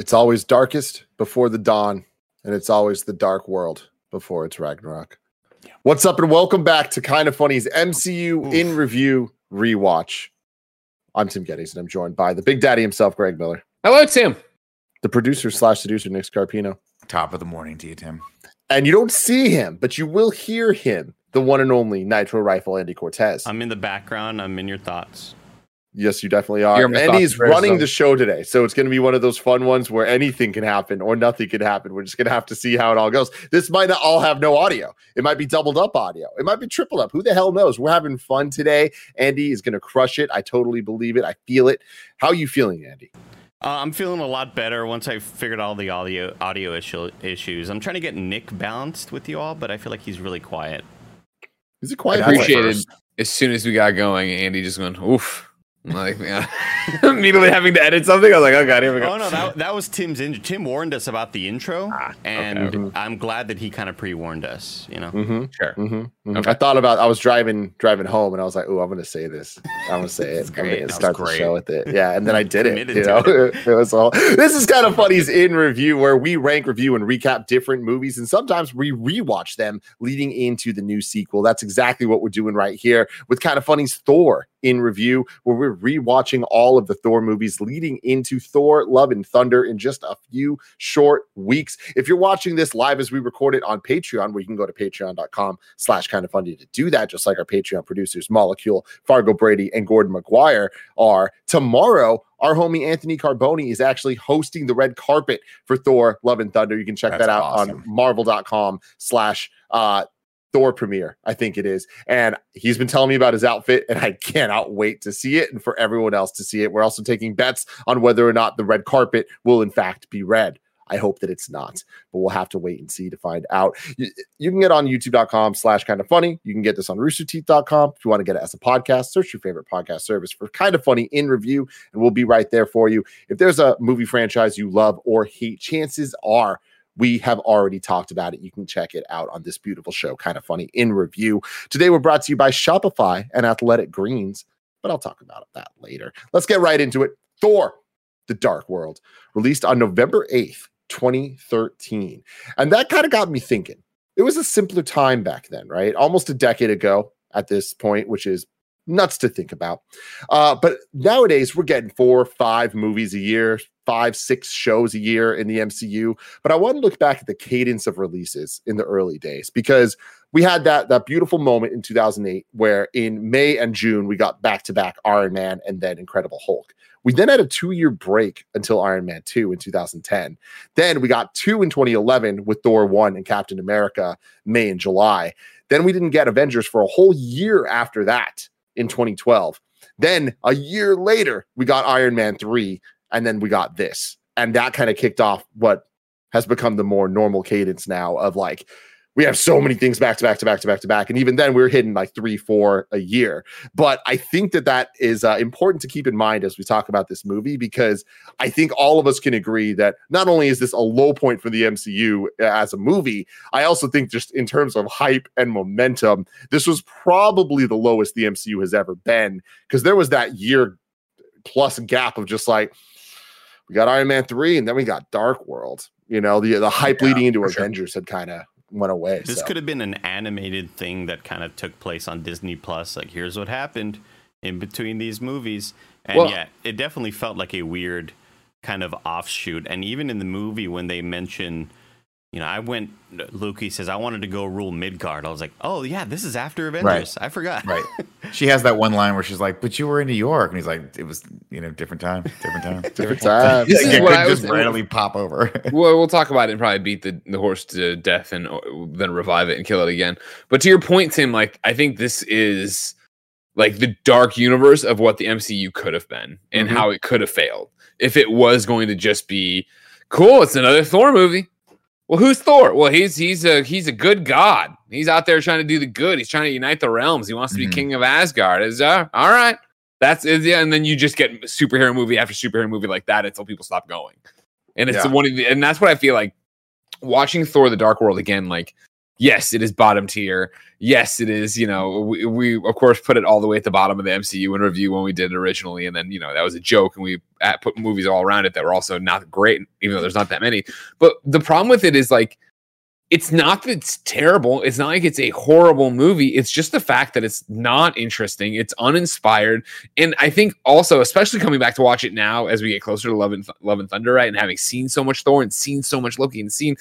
It's always darkest before the dawn, and it's always the dark world before it's Ragnarok. Yeah. What's up, and welcome back to Kind of Funny's MCU Oof. in Review Rewatch. I'm Tim Gettys, and I'm joined by the Big Daddy himself, Greg Miller. Hello, Tim. The producer slash seducer, Nick Scarpino. Top of the morning to you, Tim. And you don't see him, but you will hear him, the one and only Nitro Rifle Andy Cortez. I'm in the background. I'm in your thoughts. Yes, you definitely are. And he's running the show today. So it's going to be one of those fun ones where anything can happen or nothing can happen. We're just going to have to see how it all goes. This might not all have no audio. It might be doubled up audio. It might be triple up. Who the hell knows? We're having fun today. Andy is going to crush it. I totally believe it. I feel it. How are you feeling, Andy? Uh, I'm feeling a lot better once I figured all the audio audio issue, issues. I'm trying to get Nick balanced with you all, but I feel like he's really quiet. He's a quiet. I appreciated as soon as we got going, Andy just went, oof. Like, yeah, immediately having to edit something. I was like, oh god, here we go. Oh no, that, that was Tim's intro. Tim warned us about the intro, ah, and okay. I'm glad that he kind of pre-warned us. You know, mm-hmm. sure. Mm-hmm. Mm-hmm. Okay. I thought about. I was driving driving home, and I was like, oh, I'm going to say this. I'm going to say it. I'm going to start the show with it. Yeah, and then I did it. You know, it. it was all. This is kind of funny's in review, where we rank, review, and recap different movies, and sometimes we rewatch them leading into the new sequel. That's exactly what we're doing right here with kind of funny's Thor in review, where we're rewatching all of the Thor movies leading into Thor Love and Thunder in just a few short weeks. If you're watching this live as we record it on Patreon, where you can go to patreon.com slash kind of funny to do that, just like our Patreon producers, Molecule, Fargo Brady, and Gordon McGuire are. Tomorrow, our homie Anthony Carboni is actually hosting the red carpet for Thor Love and Thunder. You can check That's that out awesome. on marvel.com slash uh Thor premiere, I think it is. And he's been telling me about his outfit, and I cannot wait to see it and for everyone else to see it. We're also taking bets on whether or not the red carpet will, in fact, be red. I hope that it's not, but we'll have to wait and see to find out. You, you can get on youtube.com slash kind of funny. You can get this on roosterteeth.com. If you want to get it as a podcast, search your favorite podcast service for kind of funny in review, and we'll be right there for you. If there's a movie franchise you love or hate, chances are we have already talked about it. You can check it out on this beautiful show, kind of funny in review. Today, we're brought to you by Shopify and Athletic Greens, but I'll talk about that later. Let's get right into it. Thor, The Dark World, released on November 8th, 2013. And that kind of got me thinking. It was a simpler time back then, right? Almost a decade ago at this point, which is nuts to think about. Uh, but nowadays, we're getting four, five movies a year, five, six shows a year in the MCU. But I want to look back at the cadence of releases in the early days because we had that that beautiful moment in 2008 where in May and June we got back to back Iron Man and then Incredible Hulk. We then had a two year break until Iron Man 2 in 2010. Then we got two in 2011 with Thor 1 and Captain America, May and July. Then we didn't get Avengers for a whole year after that in 2012. Then a year later, we got Iron Man 3, and then we got this. And that kind of kicked off what has become the more normal cadence now of like we have so many things back to back to back to back to back. And even then we are hitting like three four a year. But i think that that is uh, important to keep in mind as we talk about this movie because i think all of us can agree that not only is this a low point for the mcu uh, as a movie i also think just in terms of hype and momentum this was probably the lowest the mcu has ever been. Because there was that year plus gap of just like we got iron man 3 and then we got dark world you know the the hype yeah, leading into avengers sure. had kind of went away. This so. could have been an animated thing that kind of took place on Disney Plus. Like, here's what happened in between these movies, and well, yeah, it definitely felt like a weird kind of offshoot. And even in the movie, when they mention you know, I went. Loki says I wanted to go rule Midgard. I was like, oh yeah, this is after Avengers. Right. I forgot. Right. She has that one line where she's like, "But you were in New York," and he's like, "It was you know different time, different time, different time." this is what I just was, randomly pop over. well, we'll talk about it and probably beat the, the horse to death and uh, then revive it and kill it again. But to your point, Tim, like I think this is like the dark universe of what the MCU could have been and mm-hmm. how it could have failed if it was going to just be cool. It's another Thor movie well, who's Thor? Well, he's he's a he's a good god. He's out there trying to do the good. He's trying to unite the realms. He wants to be mm-hmm. king of Asgard. Is uh, all right. That's is yeah, and then you just get superhero movie after superhero movie like that until people stop going. And it's yeah. one of the, and that's what I feel like watching Thor: The Dark World again. Like yes, it is bottom tier. Yes, it is. You know, we, we of course put it all the way at the bottom of the MCU in review when we did it originally, and then you know that was a joke, and we uh, put movies all around it that were also not great, even though there's not that many. But the problem with it is like it's not that it's terrible. It's not like it's a horrible movie. It's just the fact that it's not interesting. It's uninspired. And I think also, especially coming back to watch it now as we get closer to Love and, Th- Love and Thunder, right? And having seen so much Thor and seen so much Loki and seen,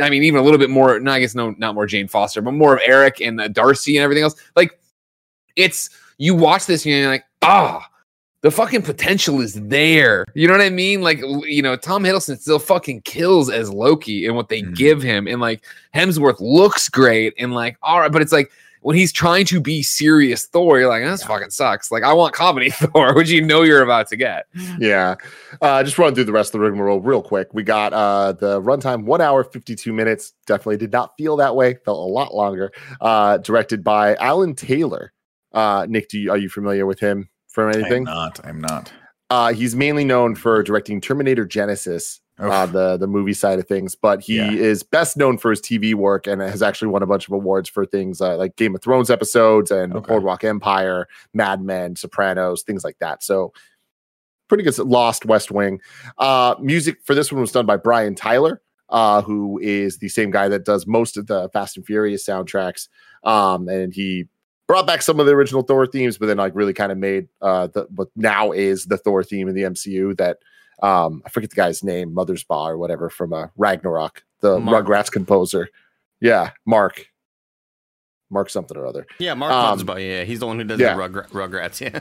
I mean, even a little bit more, no, I guess no, not more Jane Foster, but more of Erik and uh, Darcy and everything else. Like, it's, you watch this and you're like, ah, oh, the fucking potential is there. You know what I mean? Like, you know, Tom Hiddleston still fucking kills as Loki and what they mm. give him. And like Hemsworth looks great. And like, all right, but it's like when he's trying to be serious Thor, you're like, this yeah. fucking sucks. Like, I want comedy Thor, which you know you're about to get. Yeah. Uh, just run through the rest of the rigmarole real quick. We got uh, the runtime one hour, 52 minutes. Definitely did not feel that way. Felt a lot longer. Uh, directed by Alan Taylor. Uh, Nick, do you, are you familiar with him? From anything? I'm not. I'm not. Uh, he's mainly known for directing Terminator Genisys, uh, the the movie side of things, but he yeah. is best known for his TV work and has actually won a bunch of awards for things uh, like Game of Thrones episodes and okay. Boardwalk Empire, Mad Men, Sopranos, things like that. So pretty good. Lost, West Wing. Uh, music for this one was done by Brian Tyler, uh, who is the same guy that does most of the Fast and Furious soundtracks. Um, and he brought back some of the original Thor themes, but then like really kind of made uh the what now is the Thor theme in the MCU that um I forget the guy's name, Mothersbaugh or whatever from uh Ragnarok, the Mark. Rugrats composer. Yeah, Mark. Mark something or other. Yeah, Mark um, Mothersbaugh. Yeah, he's the one who does yeah. the Rug- Rugrats. Yeah.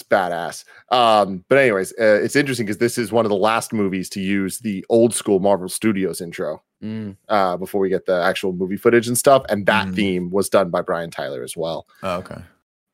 It's badass. Um, but anyways, uh, it's interesting because this is one of the last movies to use the old school Marvel Studios intro mm. uh, before we get the actual movie footage and stuff. And that mm. theme was done by Brian Tyler as well. Oh, okay.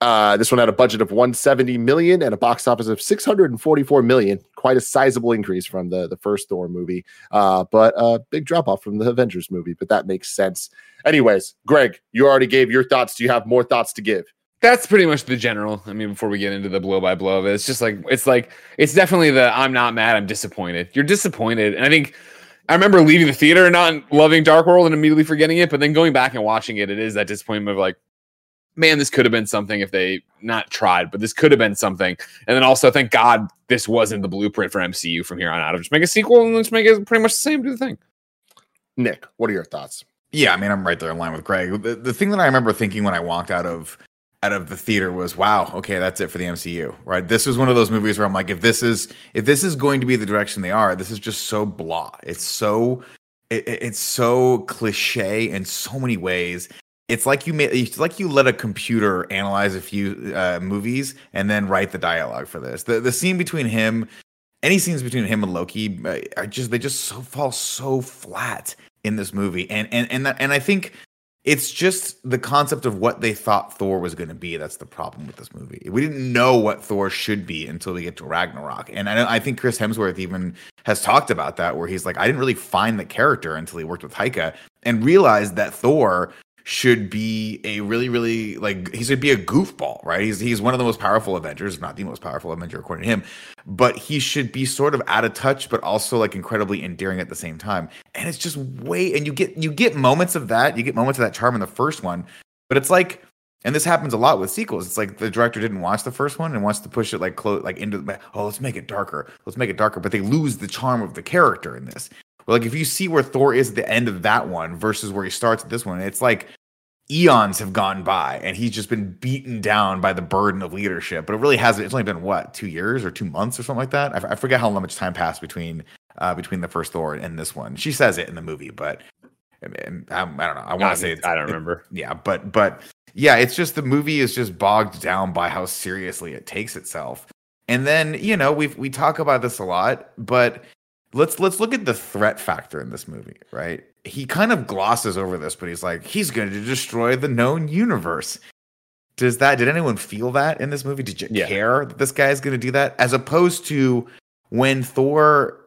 Uh, this one had a budget of 170 million and a box office of 644 million. Quite a sizable increase from the the first Thor movie, uh, but a big drop off from the Avengers movie. But that makes sense. Anyways, Greg, you already gave your thoughts. Do you have more thoughts to give? That's pretty much the general. I mean, before we get into the blow by blow of it, it's just like it's like it's definitely the I'm not mad, I'm disappointed. You're disappointed, and I think I remember leaving the theater and not loving Dark World and immediately forgetting it, but then going back and watching it, it is that disappointment of like, man, this could have been something if they not tried, but this could have been something. And then also, thank God this wasn't the blueprint for MCU from here on out. Of just make a sequel and let's make it pretty much the same do the thing. Nick, what are your thoughts? Yeah, I mean, I'm right there in line with Greg. The, the thing that I remember thinking when I walked out of out of the theater was wow okay that's it for the mcu right? This was one of those movies where i'm like if this is if this is going to be the direction they are this is just so blah. It's so it, it's so cliche in so many ways. It's like you made it's like you let a computer analyze a few uh, movies and then write the dialogue for this. The the scene between him any scenes between him and loki are just they just so fall so flat in this movie. And and and, and i think it's just the concept of what they thought Thor was going to be. That's the problem with this movie. We didn't know what Thor should be until we get to Ragnarok. And I, I think Chris Hemsworth even has talked about that, where he's like, I didn't really find the character until he worked with Taika and realized that Thor should be a really, really like he should be a goofball, right? He's he's one of the most powerful Avengers, not the most powerful Avenger according to him, but he should be sort of out of touch, but also like incredibly endearing at the same time. And it's just way and you get you get moments of that, you get moments of that charm in the first one, but it's like and this happens a lot with sequels. It's like the director didn't watch the first one and wants to push it like close, like into the oh, let's make it darker, let's make it darker, but they lose the charm of the character in this But like if you see where Thor is at the end of that one versus where he starts at this one, it's like eons have gone by and he's just been beaten down by the burden of leadership. But it really hasn't. It's only been what two years or two months or something like that. I, I forget how much time passed between uh, between the first Thor and this one. She says it in the movie, but I, mean, I, I don't know. I want to say I don't remember. It, yeah, but but yeah, it's just the movie is just bogged down by how seriously it takes itself. And then you know we we talk about this a lot, but let's let's look at the threat factor in this movie, right? He kind of glosses over this, but he's like, he's going to destroy the known universe. Does that? Did anyone feel that in this movie? Did you yeah. care that this guy is going to do that, as opposed to when Thor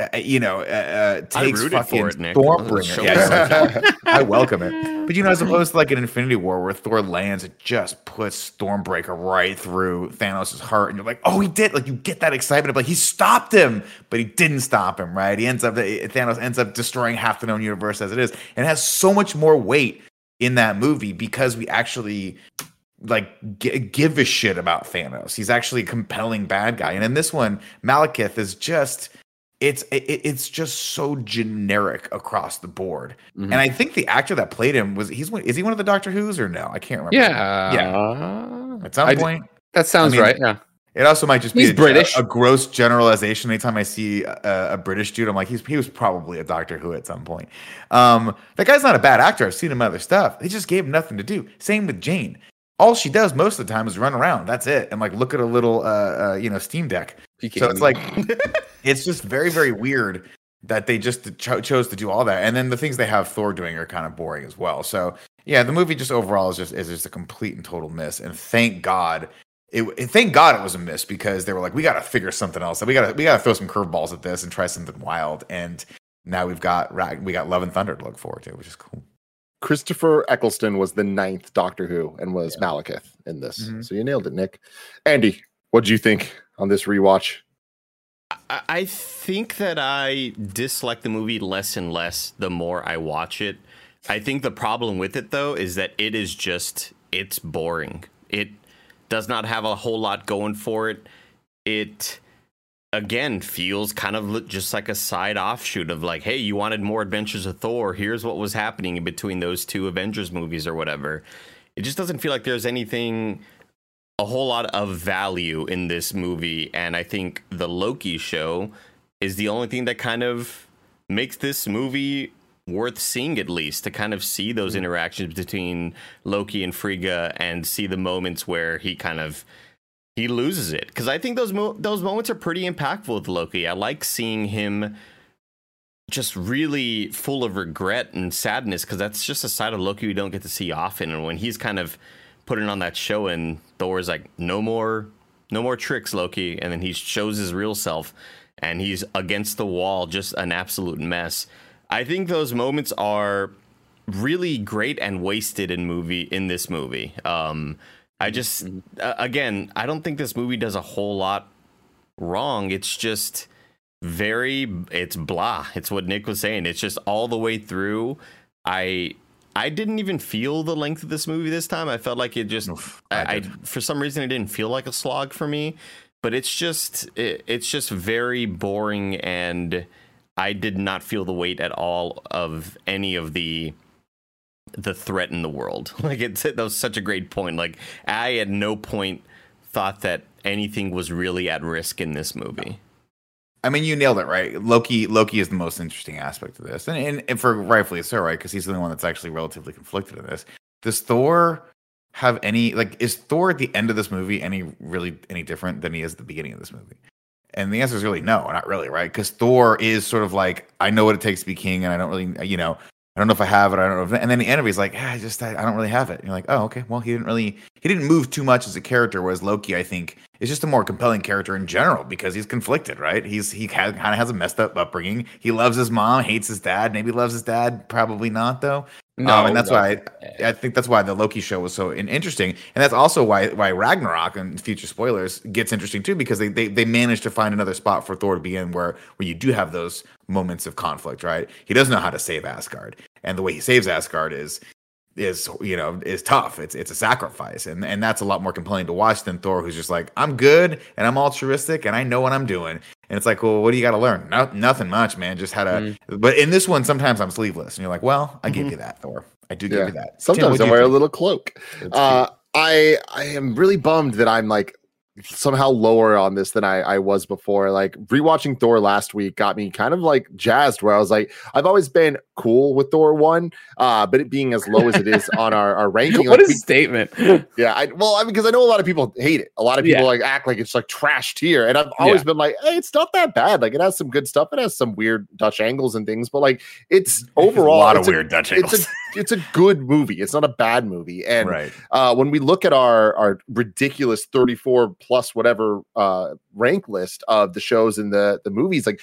uh, uh, you know, uh, uh takes fucking it, Stormbringer. Yeah, I welcome it. But you know, as opposed to like an Infinity War where Thor lands, it just puts Stormbreaker right through Thanos' heart, and you're like, oh, he did. Like you get that excitement of like he stopped him, but he didn't stop him. Right? He ends up Thanos ends up destroying half the known universe as it is, and it has so much more weight in that movie because we actually like g- give a shit about Thanos. He's actually a compelling bad guy, and in this one, Malekith is just it's it, it's just so generic across the board. Mm-hmm. And I think the actor that played him was he's is he one of the Doctor Who's or no? I can't remember. Yeah, yeah. At some I point, that sounds I mean, right. Yeah. It also might just be he's a, British. A, a, gross generalization. Anytime I see a, a, British dude, I'm like, he's he was probably a Doctor Who at some point. Um, that guy's not a bad actor. I've seen him in other stuff. They just gave him nothing to do. Same with Jane. All she does most of the time is run around. That's it, and like look at a little, uh, uh you know, Steam Deck. So it's like, it's just very, very weird that they just cho- chose to do all that. And then the things they have Thor doing are kind of boring as well. So yeah, the movie just overall is just is just a complete and total miss. And thank God. It, thank God it was a miss because they were like, we got to figure something else. We got to we got to throw some curveballs at this and try something wild. And now we've got we got Love and Thunder to look forward to, which is cool. Christopher Eccleston was the ninth Doctor Who and was yeah. Malekith in this. Mm-hmm. So you nailed it, Nick. Andy, what do you think on this rewatch? I think that I dislike the movie less and less the more I watch it. I think the problem with it though is that it is just it's boring. It does not have a whole lot going for it. It again feels kind of just like a side offshoot of like, hey, you wanted more adventures of Thor. Here's what was happening in between those two Avengers movies or whatever. It just doesn't feel like there's anything a whole lot of value in this movie, and I think the Loki show is the only thing that kind of makes this movie worth seeing at least to kind of see those mm-hmm. interactions between Loki and Frigga and see the moments where he kind of he loses it because I think those mo- those moments are pretty impactful with Loki. I like seeing him just really full of regret and sadness because that's just a side of Loki we don't get to see often. And when he's kind of putting on that show and Thor's like, no more, no more tricks, Loki. And then he shows his real self and he's against the wall, just an absolute mess. I think those moments are really great and wasted in movie in this movie. Um, I just again, I don't think this movie does a whole lot wrong. It's just very it's blah. It's what Nick was saying. It's just all the way through. I I didn't even feel the length of this movie this time. I felt like it just, Oof, I, I, for some reason, it didn't feel like a slog for me. But it's just, it, it's just very boring, and I did not feel the weight at all of any of the the threat in the world. Like it's that was such a great point. Like I at no point thought that anything was really at risk in this movie. I mean, you nailed it, right? Loki. Loki is the most interesting aspect of this, and and, and for rightfully so, right? Because he's the only one that's actually relatively conflicted in this. Does Thor have any like? Is Thor at the end of this movie any really any different than he is at the beginning of this movie? And the answer is really no, not really, right? Because Thor is sort of like, I know what it takes to be king, and I don't really, you know, I don't know if I have it. I don't know. And then the end he's like, ah, I just, I, I, don't really have it. And you're like, oh, okay. Well, he didn't really, he didn't move too much as a character. Whereas Loki, I think, is just a more compelling character in general because he's conflicted, right? He's he kind of has a messed up upbringing. He loves his mom, hates his dad. Maybe loves his dad, probably not though. No, um, and that's no. why I, I, think that's why the Loki show was so interesting, and that's also why why Ragnarok and future spoilers gets interesting too because they they they managed to find another spot for Thor to be in where where you do have those moments of conflict, right? He doesn't know how to save Asgard, and the way he saves Asgard is is you know is tough. It's it's a sacrifice, and and that's a lot more compelling to watch than Thor, who's just like I'm good and I'm altruistic and I know what I'm doing. And it's like, well, what do you got to learn? No, nothing much, man. Just how to. Mm. But in this one, sometimes I'm sleeveless, and you're like, well, I mm-hmm. give you that, Thor. I do give yeah. you that. Sometimes Tim, I wear a little cloak. Uh, I I am really bummed that I'm like somehow lower on this than I, I was before. Like rewatching Thor last week got me kind of like jazzed where I was like, I've always been cool with Thor one, uh, but it being as low as it is on our, our ranking. what like, a statement. Yeah. I, well, I mean, because I know a lot of people hate it. A lot of people yeah. like act like it's like trash tier. And I've always yeah. been like, hey, it's not that bad. Like it has some good stuff. It has some weird Dutch angles and things, but like it's overall a lot of weird a, Dutch angles. It's a, it's a good movie. It's not a bad movie. And right. uh, when we look at our, our ridiculous 34 plus whatever uh, rank list of the shows and the the movies like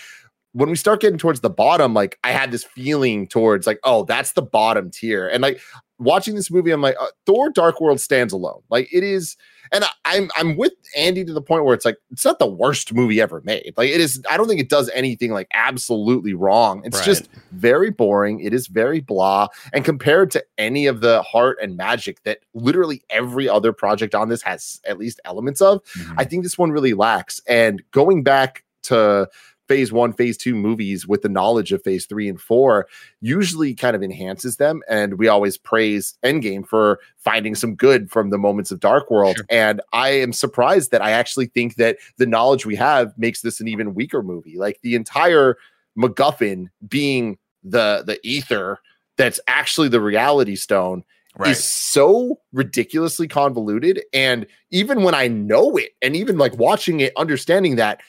when we start getting towards the bottom like i had this feeling towards like oh that's the bottom tier and like watching this movie i'm like uh, thor dark world stands alone like it is and I, am I'm with Andy to the point where it's like it's not the worst movie ever made. Like it is. I don't think it does anything like absolutely wrong. It's right. just very boring. It is very blah. And compared to any of the heart and magic that literally every other project on this has at least elements of, mm-hmm. I think this one really lacks. And going back to phase one, phase two movies with the knowledge of phase three and four usually kind of enhances them. And we always praise Endgame for finding some good from the moments of Dark World. Sure. And I am surprised that I actually think that the knowledge we have makes this an even weaker movie. Like the entire MacGuffin being the the ether that's actually the reality stone Right. is so ridiculously convoluted. And even when I know it, and even like watching it, understanding that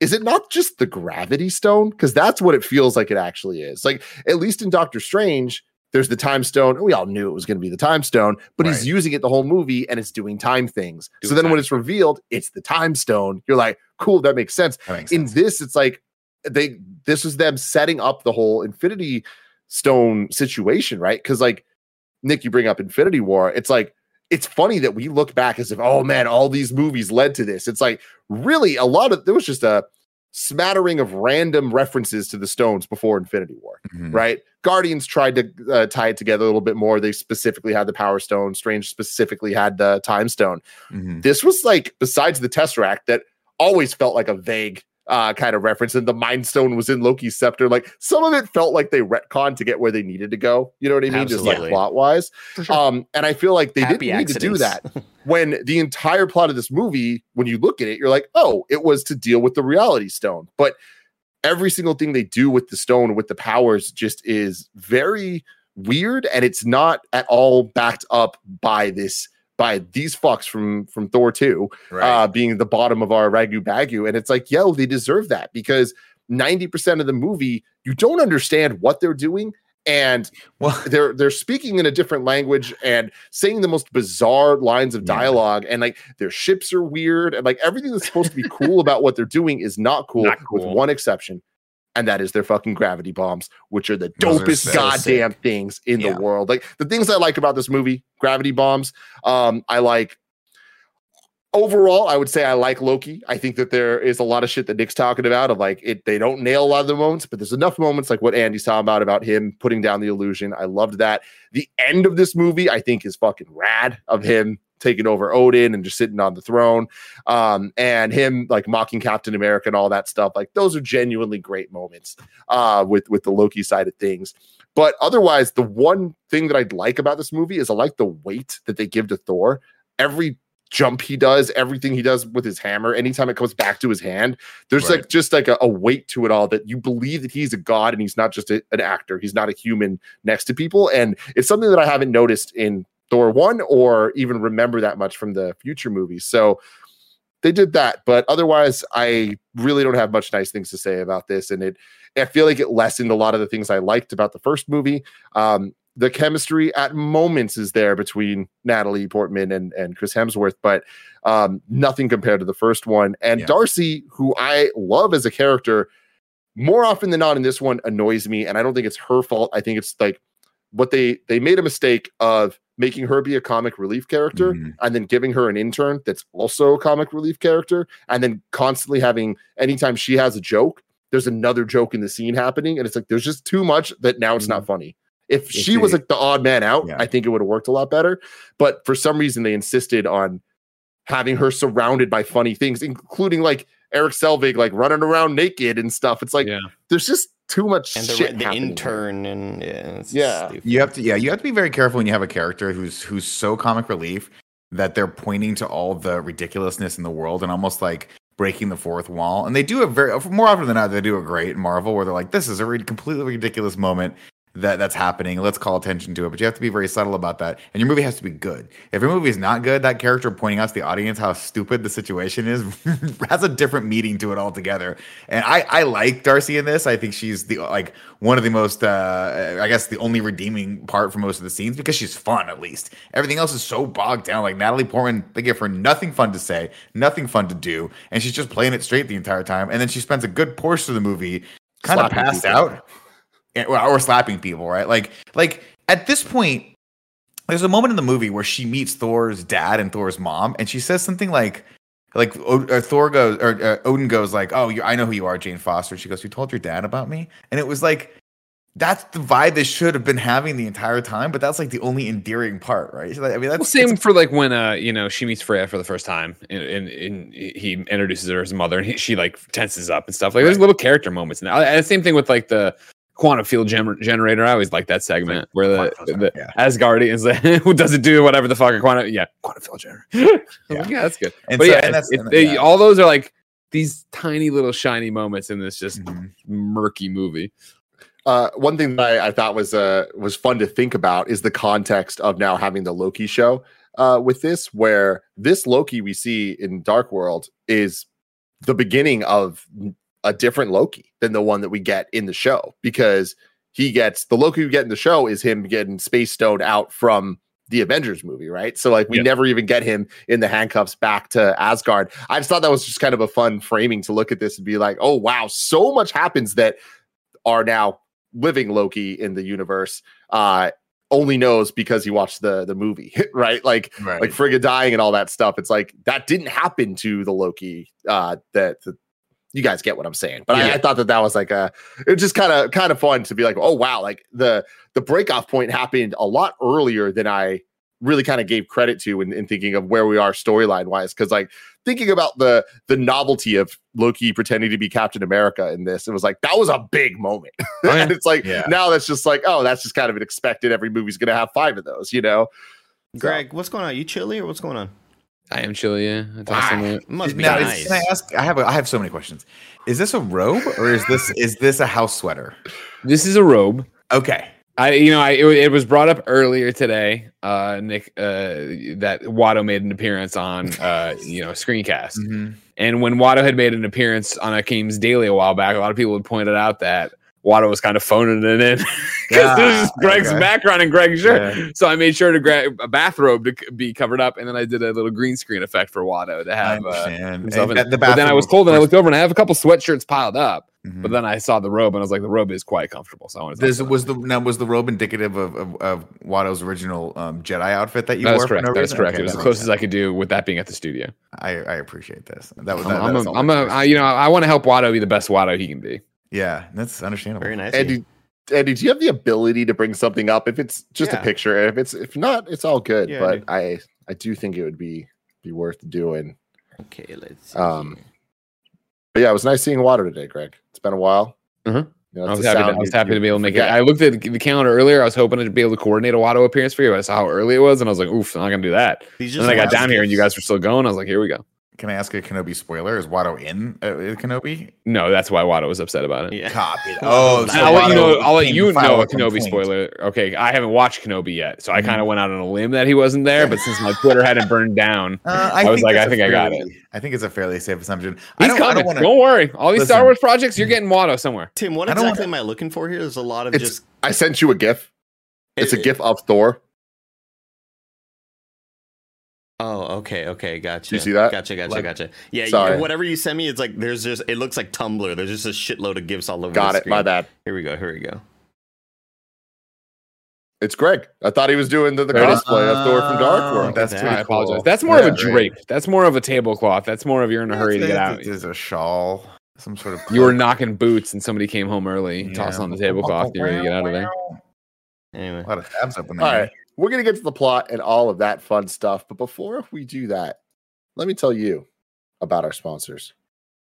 is it not just the gravity stone? Because that's what it feels like it actually is. Like, at least in Doctor Strange, there's the time stone. We all knew it was going to be the time stone, but right. he's using it the whole movie and it's doing time things. Do so then time. when it's revealed, it's the time stone. You're like, cool, that makes sense. That makes in sense. this, it's like they this is them setting up the whole infinity stone situation, right? Because like Nick, you bring up Infinity War, it's like it's funny that we look back as if, oh man, all these movies led to this. It's like really a lot of there was just a smattering of random references to the Stones before Infinity War, mm-hmm. right? Guardians tried to uh, tie it together a little bit more. They specifically had the Power Stone. Strange specifically had the Time Stone. Mm-hmm. This was like, besides the Tesseract, that always felt like a vague uh, kind of reference. And the Mind Stone was in Loki's scepter. Like some of it felt like they retconned to get where they needed to go. You know what I mean? Absolutely. Just like plot wise. Sure. Um, and I feel like they Happy didn't accidents. need to do that when the entire plot of this movie, when you look at it, you're like, oh, it was to deal with the reality stone. But every single thing they do with the stone, with the powers, just is very weird. And it's not at all backed up by this by these fucks from from Thor 2 right. uh, being the bottom of our ragu bagu. And it's like, yo, they deserve that because 90% of the movie, you don't understand what they're doing. And well, they're they're speaking in a different language and saying the most bizarre lines of dialogue, yeah. and like their ships are weird, and like everything that's supposed to be cool about what they're doing is not cool, not cool. with one exception and that is their fucking gravity bombs, which are the dopest are so goddamn sick. things in yeah. the world. Like the things I like about this movie, gravity bombs. Um, I like overall, I would say I like Loki. I think that there is a lot of shit that Nick's talking about of like it. They don't nail a lot of the moments, but there's enough moments like what Andy's talking about about him putting down the illusion. I loved that. The end of this movie, I think, is fucking rad of him taking over Odin and just sitting on the throne. Um, and him like mocking Captain America and all that stuff. Like those are genuinely great moments uh, with with the Loki side of things. But otherwise, the one thing that I'd like about this movie is I like the weight that they give to Thor. Every jump he does, everything he does with his hammer, anytime it comes back to his hand, there's right. like just like a, a, weight to it all that you believe that he's a god and he's not just a, an actor. He's not a human next to people. And it's something that I haven't noticed in Thor 1 or even remember that much from the future movies. So they did that, but otherwise I really don't have much nice things to say about this and it I feel like it lessened a lot of the things I liked about the first movie. Um, the chemistry at moments is there between Natalie Portman and, and Chris Hemsworth, but um, nothing compared to the first one. And yeah. Darcy, who I love as a character, more often than not in this one annoys me. And I don't think it's her fault. I think it's like what they they made a mistake of making her be a comic relief character mm-hmm. and then giving her an intern that's also a comic relief character and then constantly having anytime she has a joke there's another joke in the scene happening and it's like there's just too much that now it's mm-hmm. not funny if she was like the odd man out yeah. i think it would have worked a lot better but for some reason they insisted on having her surrounded by funny things including like Erik Selvig like running around naked and stuff. It's like yeah. there's just too much and the, shit. The intern here. and yeah, yeah. You have to yeah, you have to be very careful when you have a character who's who's so comic relief that they're pointing to all the ridiculousness in the world and almost like breaking the fourth wall. And they do it very more often than not. They do it great in Marvel, where they're like, "This is a re- completely ridiculous moment." That that's happening. Let's call attention to it. But you have to be very subtle about that. And your movie has to be good. If your movie is not good, that character pointing out to the audience how stupid the situation is has a different meaning to it altogether. And I, I like Darcy in this. I think she's the like one of the most uh I guess the only redeeming part for most of the scenes because she's fun at least. Everything else is so bogged down. Like Natalie Portman, they give her nothing fun to say, nothing fun to do, and she's just playing it straight the entire time. And then she spends a good portion of the movie kind of passed out or slapping people, right? Like, like at this point, there's a moment in the movie where she meets Thor's dad and Thor's mom, and she says something like, like o- Thor goes or uh, Odin goes like, "Oh, I know who you are, Jane Foster." She goes, "You told your dad about me," and it was like. That's the vibe they should have been having the entire time, but that's like the only endearing part, right? I mean, that's well, same for like when uh you know she meets Freya for the first time, and, and, and he introduces her as mother, and he, she like tenses up and stuff. Like right. there's little character moments. And the same thing with like the quantum field generator. I always like that segment like, where the, the yeah. Asgardians like, who does it do whatever the fuck a quantum yeah quantum field generator. yeah. yeah, that's good. And but so, yeah, that's, they, yeah, all those are like these tiny little shiny moments in this just mm-hmm. murky movie. Uh, one thing that I, I, thought was uh, was fun to think about is the context of now having the Loki show uh, with this, where this Loki we see in Dark World is the beginning of a different Loki than the one that we get in the show because he gets the Loki we get in the show is him getting Space Stone out from the Avengers movie, right? So like we never even get him in the handcuffs back to Asgard. I just thought that was just kind of a fun framing to look at this and be like, oh wow, so much happens that are now living Loki in the universe. Uh only knows because he watched the the movie, right? Like right. like Frigga dying and all that stuff. It's like that didn't happen to the Loki uh that, that you guys get what I'm saying. But yeah. I, I, thought that that was like a, it was just kind of kind of fun to be like, oh wow, like the the breakoff point happened a lot earlier than I really kind of gave credit to in, in thinking of where we are storyline wise. Because like thinking about the the novelty of Loki pretending to be Captain America in this, it was like that was a big moment. Oh, and it's like yeah. now that's just like, oh, that's just kind of an expected. Every movie's gonna have five of those, you know. Greg, so. what's going on? Are you chilly or what's going on? I am chilly. Yeah. Must be now, nice. Is, can I ask? I have a, I have so many questions. Is this a robe or is this is this a house sweater? This is a robe. Okay. I you know I it, it was brought up earlier today. Uh, Nick, uh, that Watto made an appearance on uh, you know screencast, mm-hmm. and when Watto had made an appearance on Akeem's Daily a while back, a lot of people had pointed out that Watto was kind of phoning it in because yeah, this is Greg's okay. background and Greg's shirt. Yeah. So I made sure to grab a bathrobe to be covered up, and then I did a little green screen effect for Watto to have uh, himself in. The but then I was cold, and I looked over, and I have a couple sweatshirts piled up. Mm-hmm. But then I saw the robe, and I was like, the robe is quite comfortable. So I wanted. This was the now was the robe indicative of of, of Watto's original um, Jedi outfit that you that wore? Correct. No that is correct. Okay, it was the closest I could do with that being at the studio. I, I appreciate this. That was. I'm, that, I'm, a, I'm a, I, you know, I want to help Watto be the best Watto he can be. Yeah, that's understandable. Very nice. Andy, Andy, do you have the ability to bring something up if it's just yeah. a picture? If it's if not, it's all good. Yeah, but I, I I do think it would be be worth doing. Okay, let's. See. Um, but yeah, it was nice seeing Watto today, Greg. It's been a while. Mm-hmm. You know, I was happy. To, I was happy to be able to make forget. it. I looked at the calendar earlier. I was hoping to be able to coordinate a Watto appearance for you. I saw how early it was, and I was like, "Oof, I'm not gonna do that." And then I got down here, and you guys were still going. I was like, "Here we go." Can I ask a Kenobi spoiler? Is Watto in uh, Kenobi? No, that's why Watto was upset about it. Yeah. Copy. Oh, so I'll let you know. I'll let you know a Kenobi spoiler. Okay, I haven't watched Kenobi yet, so I mm-hmm. kind of went out on a limb that he wasn't there. But since my Twitter hadn't burned down, uh, I, I was like, I think fairly, I got it. I think it's a fairly safe assumption. He's I don't, coming. I don't, wanna, don't, worry. All these listen, Star Wars projects, you're getting Watto somewhere. Tim, what exactly wanna, am I looking for here? There's a lot of just. I sent you a GIF. It's it, a GIF of Thor okay, okay, gotcha. you see that? Gotcha, gotcha, like, gotcha. Yeah, sorry. whatever you send me, it's like there's just it looks like Tumblr. There's just a shitload of gifs all over. The street. Got it. Screen. My bad. Here we go. Here we go. It's Greg. I thought he was doing the, the cosplay uh, of Thor from Dark World. That's that. I apologize. That's more yeah, of a drape. Right. That's more of a tablecloth. That's more of you're in a hurry to get out. There's a shawl, some sort of. You were knocking boots, and somebody came home early, yeah. tossed on the tablecloth, you're ready to get out of there. Anyway, a lot of tabs up in there. All right we're going to get to the plot and all of that fun stuff. But before we do that, let me tell you about our sponsors.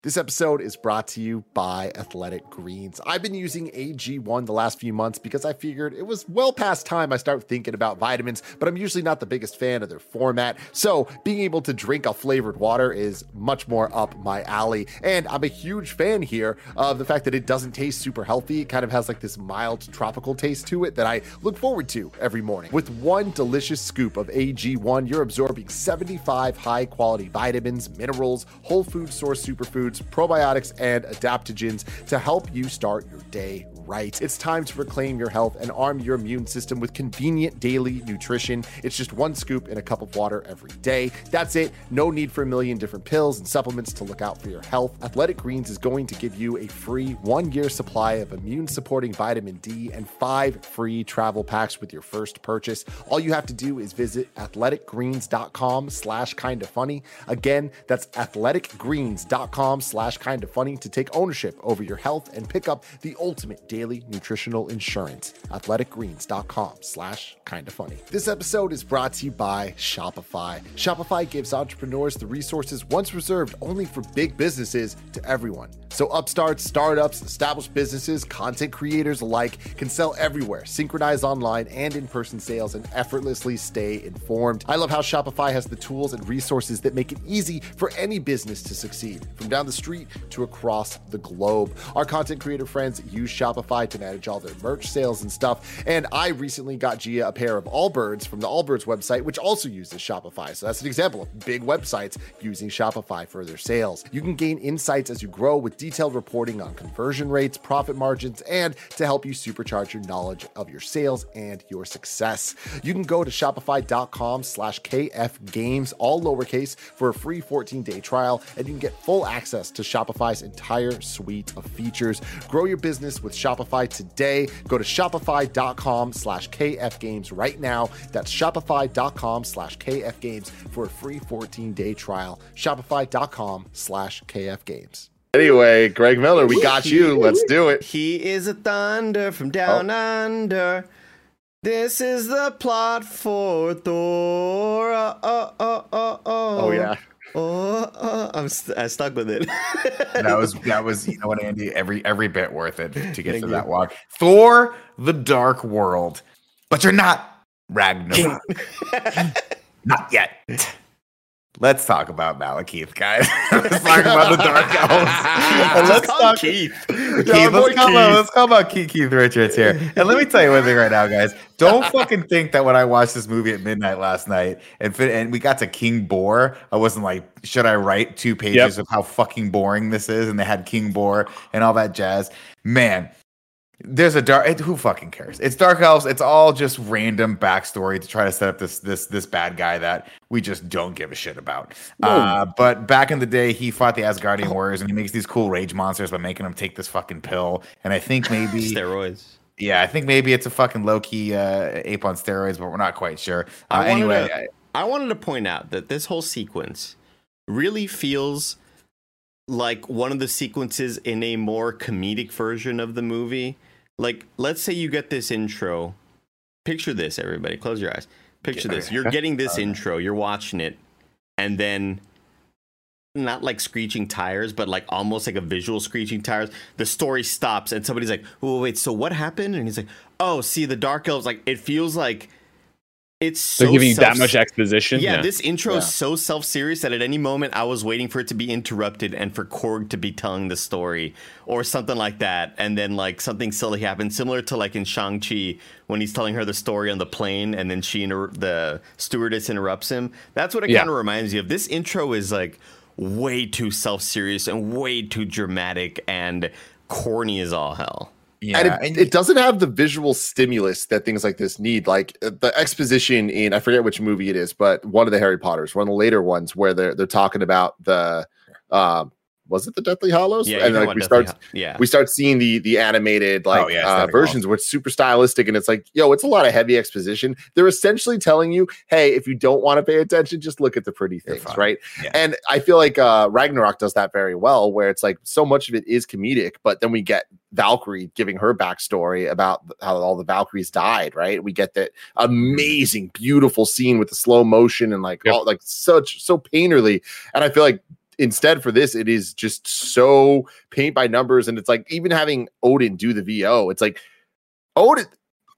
This episode is brought to you by Athletic Greens. I've been using AG1 the last few months because I figured it was well past time I start thinking about vitamins, but I'm usually not the biggest fan of their format. So being able to drink a flavored water is much more up my alley. And I'm a huge fan here of the fact that it doesn't taste super healthy. It kind of has like this mild tropical taste to it that I look forward to every morning. With one delicious scoop of AG1, you're absorbing 75 high quality vitamins, minerals, whole food source superfoods foods, probiotics, and adaptogens to help you start your day right. It's time to reclaim your health and arm your immune system with convenient daily nutrition. It's just one scoop in a cup of water every day. That's it. No need for a million different pills and supplements to look out for your health. Athletic Greens is going to give you a free one year supply of immune supporting vitamin D and five free travel packs with your first purchase. All you have to do is visit athleticgreens.com slash kind of funny. Again, that's athleticgreens.com slash kind of funny to take ownership over your health and pick up the ultimate daily nutritional insurance. Athleticgreens.com slash kind of funny. This episode is brought to you by Shopify. Shopify gives entrepreneurs the resources once reserved only for big businesses to everyone. So upstarts, startups, established businesses, content creators alike can sell everywhere, synchronize online and in-person sales, and effortlessly stay informed. I love how Shopify has the tools and resources that make it easy for any business to succeed, from down the street to across the globe. Our content creator friends use Shopify to manage all their merch sales and stuff. And I recently got Gia a pair of Allbirds from the Allbirds website, which also uses Shopify. So that's an example of big websites using Shopify for their sales. You can gain insights as you grow with detailed reporting on conversion rates, profit margins, and to help you supercharge your knowledge of your sales and your success. You can go to shopify.com slash KF games, all lowercase, for a free 14 day trial, and you can get full access to Shopify's entire suite of features. Grow your business with Shopify today. Go to shopify.com slash KF games right now. That's shopify.com slash KF games for a free 14 day trial. Shopify.com slash KF games. Anyway, Greg Miller, we got you. Let's do it. He is a thunder from down oh. under. This is the plot for Thor. Oh, oh, oh, oh, oh. oh yeah. Oh, uh, I'm st- I stuck with it. that was that was you know what Andy every every bit worth it to get Thank to you. that walk. Thor: The Dark World, but you're not Ragnarok. not yet. Let's talk about Malekith, guys. let's talk about the Dark Elves. let's talk Keith. Keith, let's, talk About, let's talk about Keith, Keith Richards here. And let me tell you one thing right now, guys. Don't fucking think that when I watched this movie at midnight last night and and we got to King Bor, I wasn't like, should I write two pages yep. of how fucking boring this is? And they had King Bor and all that jazz. Man, there's a dark. It, who fucking cares? It's Dark Elves. It's all just random backstory to try to set up this this this bad guy that we just don't give a shit about. Uh, but back in the day, he fought the Asgardian warriors, and he makes these cool rage monsters by making them take this fucking pill. And I think maybe steroids. Yeah, I think maybe it's a fucking low key uh, ape on steroids, but we're not quite sure. Uh, I anyway, to, I, I wanted to point out that this whole sequence really feels like one of the sequences in a more comedic version of the movie like let's say you get this intro. Picture this everybody. Close your eyes. Picture this. You're getting this intro. You're watching it. And then not like screeching tires but like almost like a visual screeching tires. The story stops and somebody's like oh wait. So what happened? And he's like oh see the dark elves like it feels like it's so they're giving you that much exposition. Yeah, yeah. this intro yeah. is so self serious that at any moment I was waiting for it to be interrupted and for Korg to be telling the story or something like that, and then like something silly happens, similar to like in Shang Chi when he's telling her the story on the plane, and then she inter- the stewardess interrupts him. That's what it yeah. kind of reminds you of. This intro is like way too self serious and way too dramatic and corny as all hell. Yeah, and it, and it, doesn't have the visual stimulus that things like this need. Like uh, the exposition in I forget which movie it is, but one of the Harry Potters, one of the later ones, where they're they're talking about the um, was it the Deathly Hallows? Yeah, and like we start, yeah, we start seeing the the animated like oh, yeah, uh, versions where it's super stylistic, and it's like, yo, it's a lot of heavy exposition. They're essentially telling you, hey, if you don't want to pay attention, just look at the pretty things, right? Yeah. And I feel like uh, Ragnarok does that very well, where it's like so much of it is comedic, but then we get Valkyrie giving her backstory about how all the Valkyries died, right? We get that amazing, beautiful scene with the slow motion and like yep. all like such so painterly. And I feel like instead for this, it is just so paint by numbers, and it's like even having Odin do the VO, it's like Odin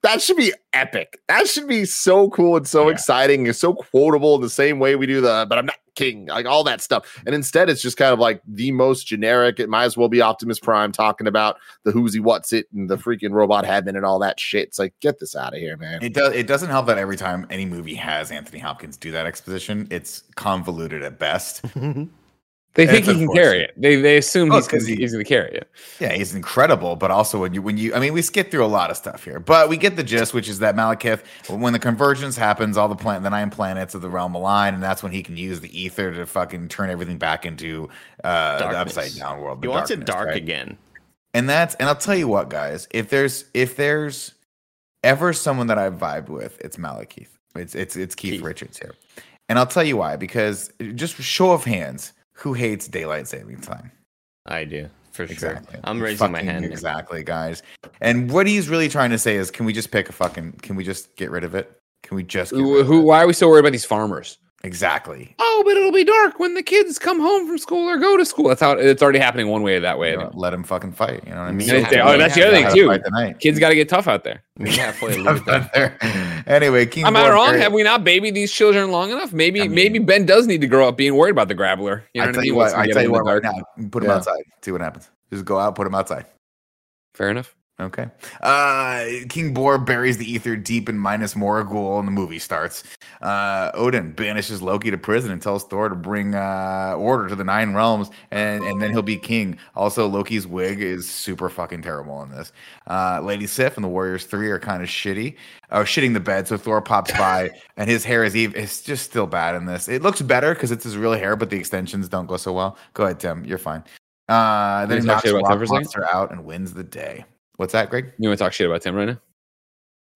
that should be epic. That should be so cool and so yeah. exciting and so quotable in the same way we do the but I'm not king, like all that stuff. And instead it's just kind of like the most generic. It might as well be Optimus Prime talking about the who's he what's it and the freaking robot heaven and all that shit. It's like get this out of here, man. It does it doesn't help that every time any movie has Anthony Hopkins do that exposition, it's convoluted at best. They think he can carry it. They they assume oh, he's because he, he's going to carry it. Yeah, he's incredible. But also when you when you I mean we skip through a lot of stuff here, but we get the gist, which is that Malekith, when the convergence happens, all the planet the nine planets of the realm align, and that's when he can use the ether to fucking turn everything back into uh, the upside down world. He wants it dark right? again. And that's and I'll tell you what, guys. If there's if there's ever someone that I've vibed with, it's Malekith. It's it's it's Keith, Keith Richards here, and I'll tell you why. Because just show of hands who hates daylight saving time? I do for exactly. sure. I'm raising fucking, my hand. Exactly, guys. And what he's really trying to say is, can we just pick a fucking? Can we just get rid of it? Can we just? Who? who why are we so worried about these farmers? Exactly. Oh, but it'll be dark when the kids come home from school or go to school. That's how it's already happening one way or that way. You know, let them fucking fight. You know what I mean? oh, that's the other thing too. Kids got to get tough out there. there. Anyway, King am I wrong? Have we not babied these children long enough? Maybe, I mean, maybe Ben does need to grow up being worried about the grappler. You know I what I mean? What, I tell you what, right now, put him yeah. outside. See what happens. Just go out, put him outside. Fair enough. Okay. Uh, King Bor buries the ether deep in Minas Morgul, and the movie starts. Uh, Odin banishes Loki to prison and tells Thor to bring uh, order to the Nine Realms, and, and then he'll be king. Also, Loki's wig is super fucking terrible in this. Uh, Lady Sif and the Warriors Three are kind of shitty, or uh, shitting the bed. So Thor pops by, and his hair is even. It's just still bad in this. It looks better because it's his real hair, but the extensions don't go so well. Go ahead, Tim. You're fine. Uh, then he knocks Rock Monster out and wins the day. What's that, Greg? You want to talk shit about Tim right now?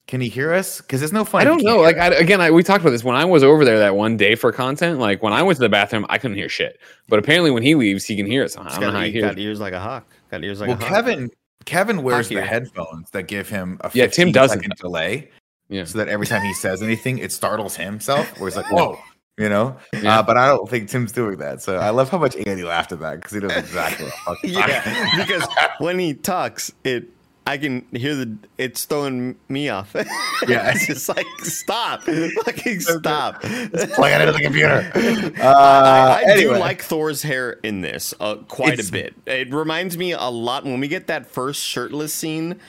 Can he hear us? Because it's no fun. I don't know. Like I, again, I, we talked about this when I was over there that one day for content. Like when I went to the bathroom, I couldn't hear shit. But apparently, when he leaves, he can hear it somehow. I don't know how he got ears like a hawk. Got ears like well, a hawk. Well, Kevin. Kevin wears the headphones that give him a yeah. Tim doesn't delay. Yeah. So that every time he says anything, it startles himself. Where he's like, "Whoa." you know. Yeah. Uh, but I don't think Tim's doing that. So I love how much Andy laughed at that because he knows exactly. yeah, because when he talks, it I can hear the it's throwing me off. Yeah, it's just like stop, fucking stop. Plug it into the computer. Uh, I, I anyway. do like Thor's hair in this uh, quite it's, a bit. It reminds me a lot when we get that first shirtless scene.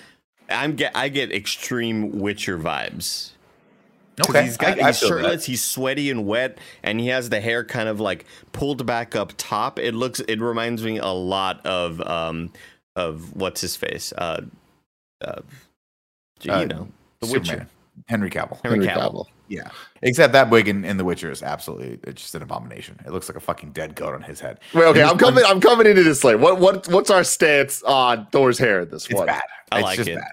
I'm get I get extreme Witcher vibes. Okay, he's got I, he's I shirtless, that. he's sweaty and wet, and he has the hair kind of like pulled back up top. It looks, it reminds me a lot of um of what's his face, uh, uh, you uh, know, The Superman. Witcher. Henry Cavill. Henry, Henry Cavill. Cavill. Yeah. Except that wig in, in The Witcher is absolutely it's just an abomination. It looks like a fucking dead goat on his head. Wait, okay, I'm coming. I'm coming into this late. What what what's our stance on Thor's hair in this it's one? Bad. I it's like it. Bad.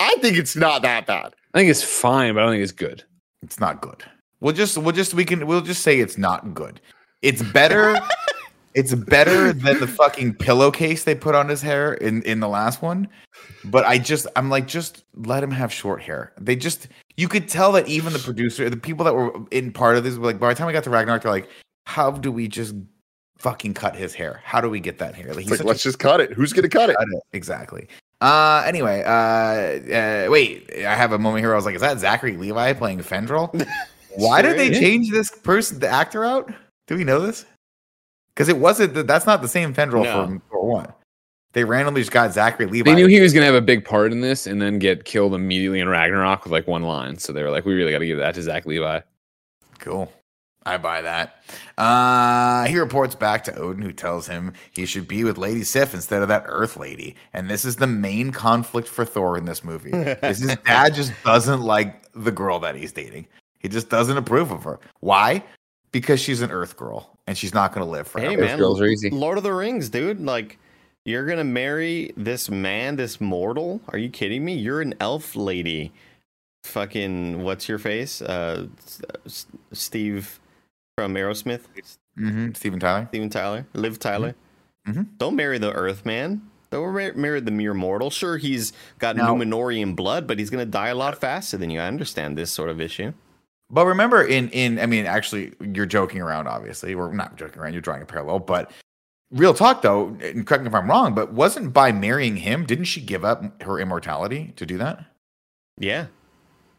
I think it's not that bad. I think it's fine, but I don't think it's good. It's not good. We'll just we'll just we can we'll just say it's not good. It's better. it's better than the fucking pillowcase they put on his hair in in the last one. But I just I'm like just let him have short hair. They just you could tell that even the producer, the people that were in part of this, were like by the time we got to Ragnarok, they're like, how do we just fucking cut his hair? How do we get that hair? Like, like let's a, just cut it. Who's gonna cut it? cut it? Exactly. Uh, anyway, uh, uh, wait, I have a moment here. I was like, is that Zachary Levi playing Fandral? Why sure, did they change this person, the actor, out? Do we know this? Because it wasn't. That that's not the same Fandral no. from Thor One. They randomly just got Zachary Levi. They knew he was going to have a big part in this, and then get killed immediately in Ragnarok with like one line. So they were like, "We really got to give that to Zach Levi." Cool. I buy that. Uh, he reports back to Odin, who tells him he should be with Lady Sif instead of that Earth Lady. And this is the main conflict for Thor in this movie. his dad just doesn't like the girl that he's dating. He just doesn't approve of her. Why? Because she's an Earth girl and she's not going to live forever. Hey man, girls are easy. Lord of the Rings, dude. Like you're gonna marry this man, this mortal? Are you kidding me? You're an elf lady. Fucking what's your face? Uh, Steve from Aerosmith. Mm-hmm. Steven Tyler. Steven Tyler. Liv Tyler. Mm-hmm. Don't marry the Earth man. Don't marry the mere mortal. Sure, he's got now, Numenorian blood, but he's gonna die a lot faster than you. I understand this sort of issue. But remember, in in I mean, actually, you're joking around. Obviously, we're not joking around. You're drawing a parallel, but real talk though, and correct me if I'm wrong, but wasn't by marrying him, didn't she give up her immortality to do that? Yeah.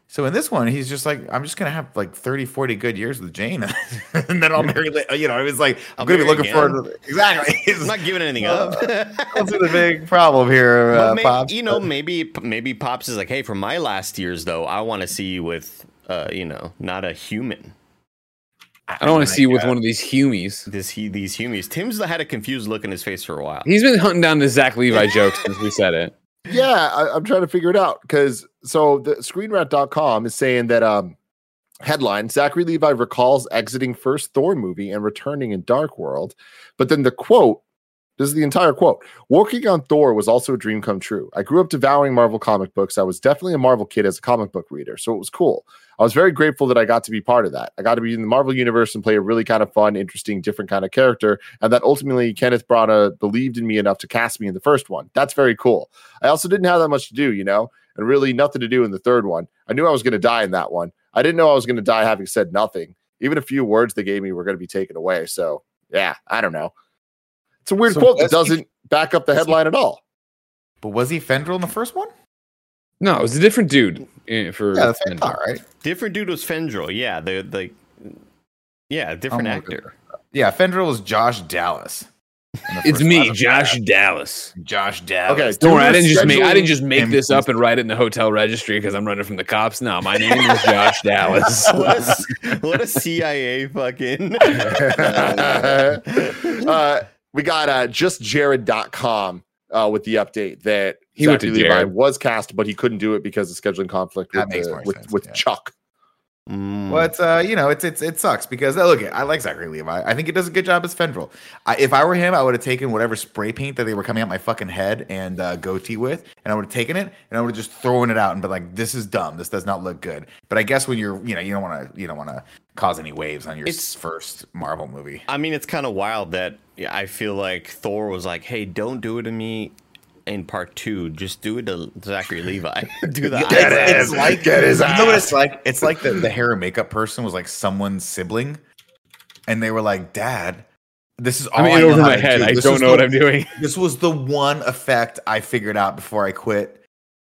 So in this one, he's just like, I'm just gonna have like 30, 40 good years with Jane, and then I'll marry. You know, it was like I'm gonna be looking again. forward to exactly. I'm not giving anything up. That's the big problem here, uh, maybe, Pops. You know, maybe maybe Pops is like, hey, for my last years though, I want to see you with, uh, you know, not a human. I don't want to see you with one of these humies. This he these humies. Tim's had a confused look in his face for a while. He's been hunting down the Zach Levi joke since we said it. Yeah, I, am trying to figure it out because so the screenrant.com is saying that um headline Zachary Levi recalls exiting first Thor movie and returning in Dark World, but then the quote this is the entire quote. Working on Thor was also a dream come true. I grew up devouring Marvel comic books. I was definitely a Marvel kid as a comic book reader, so it was cool. I was very grateful that I got to be part of that. I got to be in the Marvel universe and play a really kind of fun, interesting, different kind of character, and that ultimately Kenneth Branagh believed in me enough to cast me in the first one. That's very cool. I also didn't have that much to do, you know, and really nothing to do in the third one. I knew I was going to die in that one. I didn't know I was going to die having said nothing. Even a few words they gave me were going to be taken away. So, yeah, I don't know. It's a weird so quote that doesn't he, back up the headline he, at all. But was he Fandral in the first one? No, it was a different dude eh, for yeah, Fandral, all right. Different dude was Fandral. Yeah, the the yeah, different oh actor. Yeah, Fandral was Josh Dallas. It's me, Josh Dallas. Josh Dallas. Okay, don't worry. I didn't just make I didn't just make this up and write it in the hotel registry because I'm running from the cops. No, my name is Josh Dallas. what, a, what a CIA fucking. uh, we got uh, justjared.com uh, with the update that he Zachary Levi was cast, but he couldn't do it because of scheduling conflict with, the, with, sense, with yeah. Chuck. Mm. It's uh, you know, it's it's it sucks because uh, look, I like Zachary Levi. I think he does a good job as Fandral. I, if I were him, I would have taken whatever spray paint that they were coming out my fucking head and uh, goatee with, and I would have taken it and I would have just thrown it out and been like, "This is dumb. This does not look good." But I guess when you're, you know, you don't want to, you don't want to cause any waves on your it's, first Marvel movie. I mean, it's kind of wild that I feel like Thor was like, "Hey, don't do it to me." In part two, just do it to Zachary Levi. do that. It's, it's like get his ass. You know what it's like? It's like the, the hair and makeup person was like someone's sibling, and they were like, "Dad, this is all I'm I over my head. Do. I don't know the, what I'm doing. This was the one effect I figured out before I quit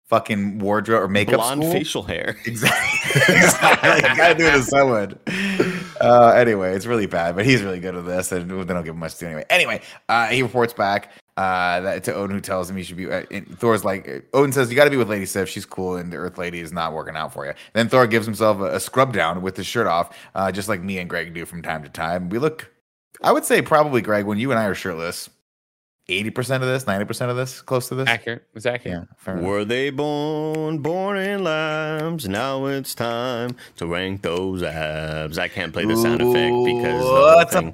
fucking wardrobe or makeup Blonde school. facial hair. Exactly. exactly. gotta do it to someone. Uh, anyway, it's really bad, but he's really good at this, and they don't give him much to do anyway. Anyway, uh, he reports back uh, that to Odin, who tells him he should be. Uh, Thor's like, Odin says, "You got to be with Lady Sif. She's cool, and the Earth Lady is not working out for you." Then Thor gives himself a, a scrub down with his shirt off, uh, just like me and Greg do from time to time. We look, I would say, probably Greg, when you and I are shirtless, eighty percent of this, ninety percent of this, close to this. Accurate. It's accurate. Yeah, Were they born, born in lambs? Now it's time to rank those abs. I can't play the sound Ooh, effect because what's up?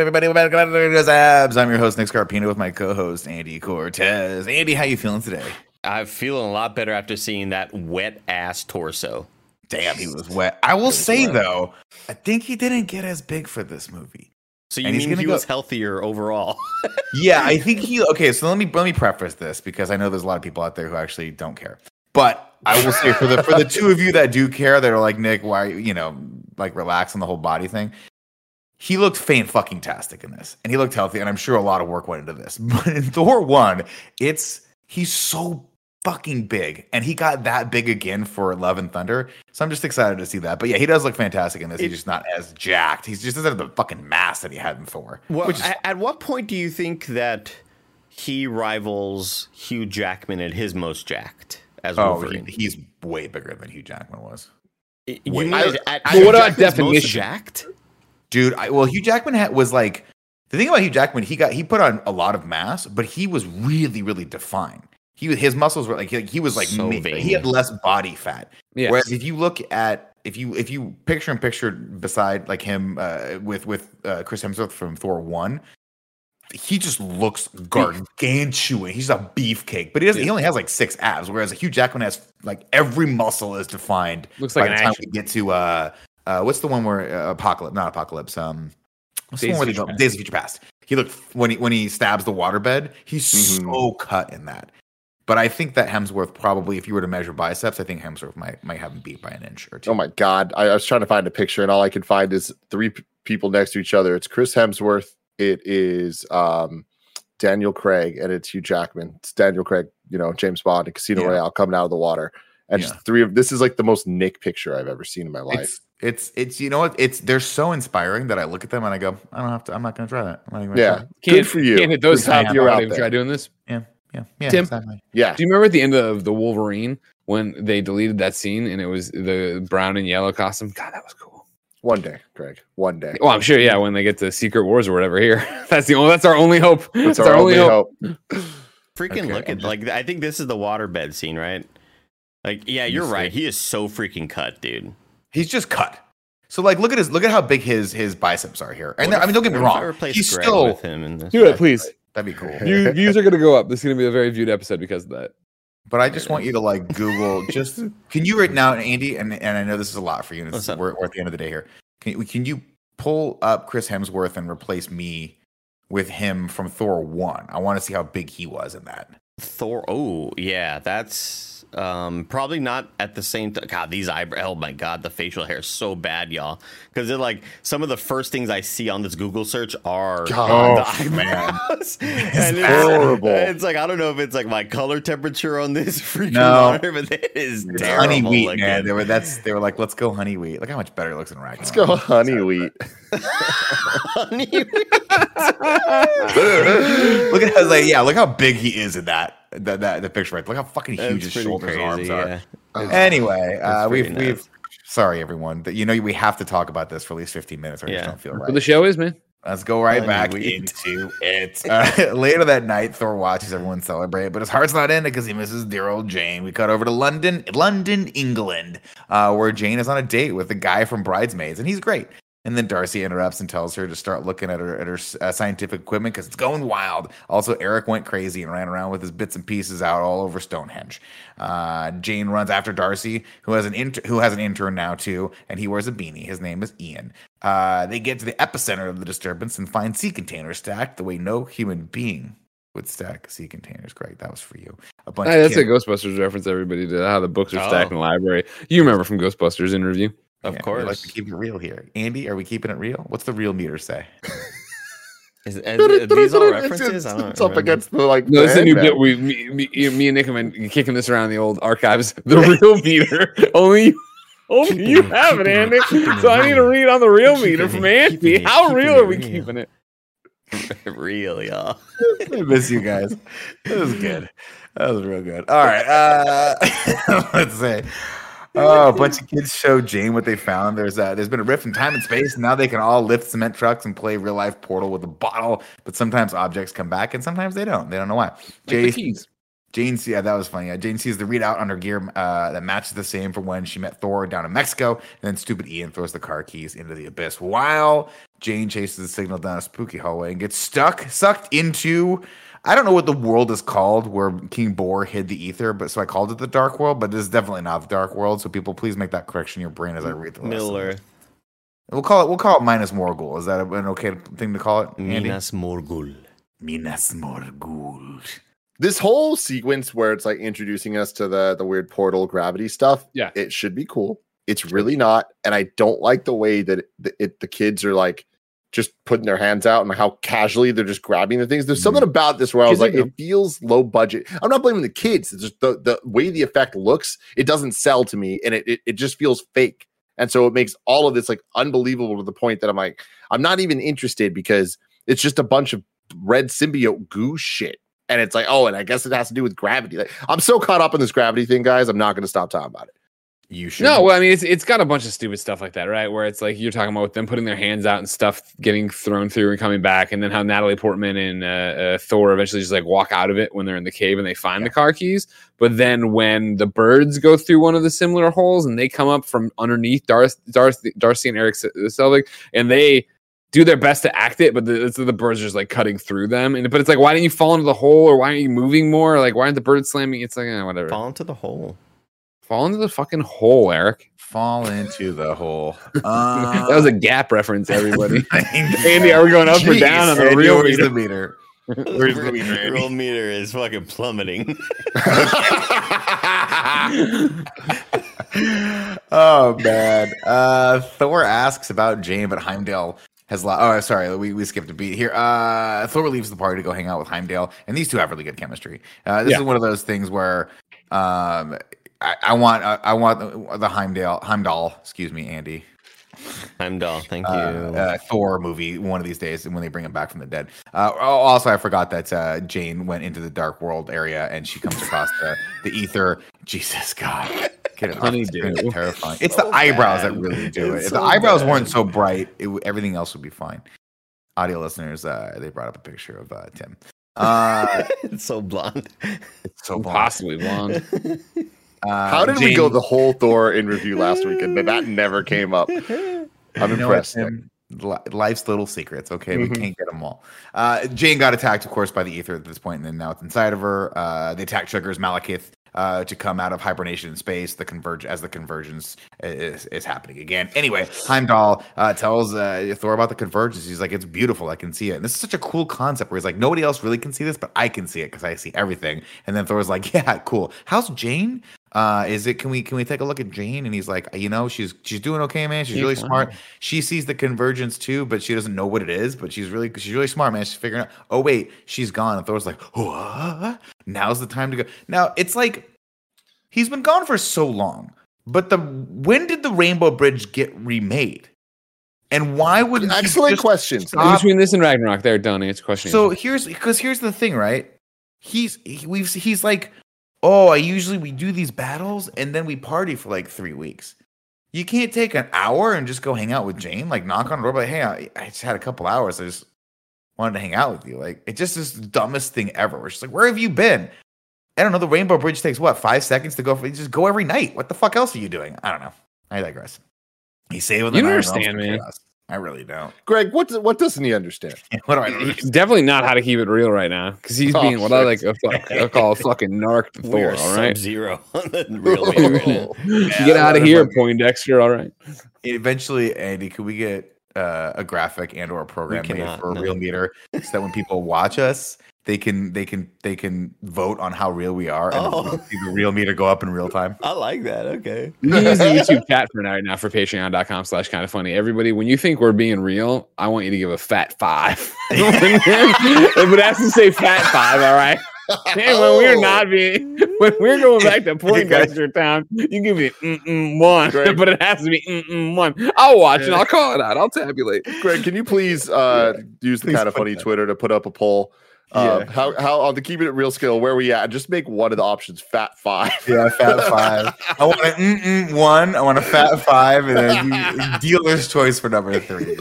Everybody, welcome to those abs. I'm your host Nick Scarpino with my co-host Andy Cortez. Andy, how you feeling today? I'm feeling a lot better after seeing that wet ass torso. Damn, he was wet. I will say wet. though, I think he didn't get as big for this movie. So you and mean he go, was healthier overall? yeah, I think he. Okay, so let me let me preface this because I know there's a lot of people out there who actually don't care. But I will say for the for the two of you that do care, that are like Nick, why you know like relax on the whole body thing. He looked faint fucking tastic in this, and he looked healthy, and I'm sure a lot of work went into this. But in Thor one, it's he's so fucking big, and he got that big again for Love and Thunder. So I'm just excited to see that. But yeah, he does look fantastic in this. It, he's just not as jacked. He's just doesn't have the fucking mass that he had in Thor. Well, is, at, at what point do you think that he rivals Hugh Jackman at his most jacked as oh, Wolverine? He, he's way bigger than Hugh Jackman was. You mean I, at, at what about definition? Jacked? Dude, I, well, Hugh Jackman had, was like the thing about Hugh Jackman. He got he put on a lot of mass, but he was really, really defined he his muscles were like he, he was like so he had less body fat. Yes. Whereas if you look at if you if you picture him pictured beside like him uh, with with uh, Chris Hemsworth from Thor one, he just looks gargantuan. He's a beefcake, but he doesn't. He only has like six abs, whereas Hugh Jackman has like every muscle is defined. Looks like by the time action. we get to uh, uh, what's the one where uh, apocalypse, not apocalypse, um, what's Days the one where they Days of Future Past. He looked when he when he stabs the waterbed. He's mm-hmm. so cut in that. But I think that Hemsworth probably, if you were to measure biceps, I think Hemsworth might might have him beat by an inch or two. Oh my god! I, I was trying to find a picture, and all I could find is three p- people next to each other. It's Chris Hemsworth it is um, Daniel Craig, and it's Hugh Jackman. It's Daniel Craig, you know, James Bond and Casino yeah. Royale coming out of the water. And yeah. just three of this is like the most Nick picture I've ever seen in my life. It's, it's it's you know what it's they're so inspiring that I look at them and I go I don't have to I'm not going to try that. yeah, good for you. Can't hit those top you're out Try doing this. Yeah, yeah, yeah. Tim, exactly. Yeah. Do you remember at the end of the Wolverine when they deleted that scene and it was the brown and yellow costume? God, that was cool. One day, Greg. One day. Well, I'm sure. Yeah, when they get to Secret Wars or whatever. Here, that's the only. That's our only hope. That's, that's our, our, only hope. hope. Freaking okay. look at like I think this is the waterbed scene, right? Like, yeah, you're right. He is so freaking cut, dude. He's just cut. So like, look at his look at how big his his biceps are here. And I mean, don't get me wrong. He's Greg still with him in this. Do it, please. That'd be cool. Views, views are going to go up. This is going to be a very viewed episode because of that. But I just want you to like Google. just can you right now, Andy? And and I know this is a lot for you. And we're, we're, at the end of the day here. Can can you pull up Chris Hemsworth and replace me with him from Thor one? I want to see how big he was in that. Thor. Oh yeah, that's um, probably not at the same time. God, these eyebrows. Oh my God, the facial hair is so bad, y'all. Because they're like some of the first things I see on this Google search are God, the eyebrows. it's horrible. It's like I don't know if it's like my color temperature on this freaking no, monitor, but it is it's terrible. Honey wheat, looking. man. They were that's they were like, let's go honey wheat. Look how much better it looks in Ragnarok. Let's go honey wheat. honey wheat. look at how like yeah, look how big he is in that that that the picture right. Look how fucking huge his shoulders crazy, arms yeah. are. anyway, uh, we've nice. we've sorry everyone that you know we have to talk about this for at least 15 minutes or yeah. I just don't feel right. the show is, man. Let's go right back into it. Uh, later that night, Thor watches everyone celebrate, but his heart's not in it because he misses dear old Jane. We cut over to London, London, England, uh, where Jane is on a date with the guy from Bridesmaids, and he's great. And then Darcy interrupts and tells her to start looking at her at her uh, scientific equipment because it's going wild. Also, Erik went crazy and ran around with his bits and pieces out all over Stonehenge. Uh, Jane runs after Darcy, who has an inter- who has an intern now too, and he wears a beanie. His name is Ian. Uh, they get to the epicenter of the disturbance and find sea containers stacked the way no human being would stack sea containers. Greg, that was for you. A bunch. Hey, that's a Ghostbusters reference. Everybody did how the books are stacked oh. in the library. You remember from Ghostbusters interview? Of yeah, course. Like to keep it real here. Andy, are we keeping it real? What's the real meter say? Is, is, these all references? It's, it's up against the like. No, it's a new bit. We, me, me, me and Nick have been kicking this around the old archives. The real meter. Only, only keeping you it, have it, Andy. It, so I need to read on the real meter from Andy. How real are we real. keeping it? real, y'all. I miss you guys. That was good. That was real good. All right. Uh, let's say oh, a bunch of kids show Jane what they found. There's uh, there's been a rift in time and space. And Now they can all lift cement trucks and play real life Portal with a bottle. But sometimes objects come back and sometimes they don't. They don't know why. Like Jane, Jane, yeah, that was funny. Yeah, Jane sees the readout on her gear uh, that matches the same from when she met Thor down in Mexico. And then stupid Ian throws the car keys into the abyss. While Jane chases the signal down a spooky hallway and gets stuck, sucked into I don't know what the world is called where King Bor hid the ether, but so I called it the Dark World, but this is definitely not the Dark World. So people, please make that correction in your brain as I read the list. Miller. We'll call it. We'll call it Minas Morgul. Is that an okay thing to call it? Andy? Minas Morgul. Minas Morgul. This whole sequence where it's like introducing us to the the weird portal gravity stuff. Yeah, it should be cool. It's really not, and I don't like the way that it, it the kids are like just putting their hands out and how casually they're just grabbing the things. There's mm-hmm. something about this where I was like, it feels low budget. I'm not blaming the kids. It's just the, the way the effect looks, it doesn't sell to me and it, it, it just feels fake. And so it makes all of this like unbelievable to the point that I'm like, I'm not even interested because it's just a bunch of red symbiote goo shit. And it's like, oh, and I guess it has to do with gravity. Like, I'm so caught up in this gravity thing, guys. I'm not going to stop talking about it you should. No, well, I mean, it's it's got a bunch of stupid stuff like that, right? Where it's like you're talking about with them putting their hands out and stuff getting thrown through and coming back, and then how Natalie Portman and uh, uh, Thor eventually just like walk out of it when they're in the cave and they find yeah. the car keys. But then when the birds go through one of the similar holes and they come up from underneath Darth, Darth Darcy and Erik Selvig, and they do their best to act it, but the, the birds are just like cutting through them. And but it's like, why didn't you fall into the hole, or why aren't you moving more? Like, why aren't the birds slamming? It's like eh, whatever. Fall into the hole. Fall into the fucking hole, Erik. Fall into the hole. Uh, that was a gap reference, everybody. Andy, are we going up Jeez, or down on the real meter? the meter? Where's the meter? Real meter is fucking plummeting. oh man. Uh, Thor asks about Jane, but Heimdall has lost. oh sorry we, we skipped a beat here. Uh, Thor leaves the party to go hang out with Heimdall, and these two have really good chemistry. Uh, this yeah. is one of those things where um, I, I want I, I want the, the Heimdall Heimdall excuse me Andy Heimdall, thank uh, you. Uh, uh, Thor movie one of these days, when they bring him back from the dead. Uh, also, I forgot that uh, Jane went into the dark world area and she comes across the, the ether. Jesus God, get it Honey, dude. terrifying. It's so the eyebrows bad. that really do it's it. If so the eyebrows bad. weren't so bright, it, everything else would be fine. Audio listeners, uh, they brought up a picture of Tim. it's so blonde. It's so blonde. possibly blonde. Uh, How did Jane... we go the whole Thor in review last week and that never came up? I'm impressed. Life's little secrets. Okay, mm-hmm. we can't get them all. Uh, Jane got attacked, of course, by the ether at this point, and then now it's inside of her. Uh, they attack Triggers Malekith uh, to come out of hibernation in space. The converge as the convergence is, is happening again. Anyway, Heimdall uh, tells uh, Thor about the convergence. He's like, "It's beautiful. I can see it." And this is such a cool concept where he's like, "Nobody else really can see this, but I can see it because I see everything." And then Thor's like, "Yeah, cool. How's Jane? Uh is it can we can we take a look at jane? And he's like you know she's she's doing okay man. She's really smart. she sees the convergence too but she doesn't know what it is but she's really she's really smart man. She's figuring out oh wait she's gone. And thor's like what? Now's the time to go. Now it's like he's been gone for so long but the when did the rainbow bridge get remade? And why would excellent questions between this and ragnarok they're done it's question so here's because here's the thing right? He's he, we've he's like oh, I usually we do these battles and then we party for like three weeks. You can't take an hour and just go hang out with Jane, like knock on the door, but hey, I, I just had a couple hours. I just wanted to hang out with you. Like it just is the dumbest thing ever. We're just like, where have you been? I don't know. The Rainbow Bridge takes what five seconds to go. For, just go every night. What the fuck else are you doing? I don't know. I digress. He's saving the. You understand, man. Chaos. I really don't. Greg, what what doesn't he understand? what do I Definitely not how to keep it real right now because he's oh, being what I like a fuck, I call a fucking narc to Thor. All right, zero on the real. yeah, Get out of here, Poindexter. All right. Eventually, Andy, could we get uh, a graphic and or a program made for a no. real meter so that when people watch us, they can they can they can vote on how real we are and oh. see the real meter go up in real time. I like that. Okay. You can use the YouTube chat for now, right now for patreon.com slash kind of funny. Everybody, when you think we're being real, I want you to give a fat five. but it has to say fat five, all right? And when we're oh. not being, when we're going back to Poindexter Town, you give me one, Greg. but it has to be one. I'll watch yeah. and I'll call it out. I'll tabulate. Greg, can you please uh, yeah. use the please kind of funny that. Twitter to put up a poll? Uh, yeah. how how on the keeping it real scale, where we at? Just make one of the options fat five. Yeah, fat five. I want an one. I want a fat five, and then dealer's choice for number three.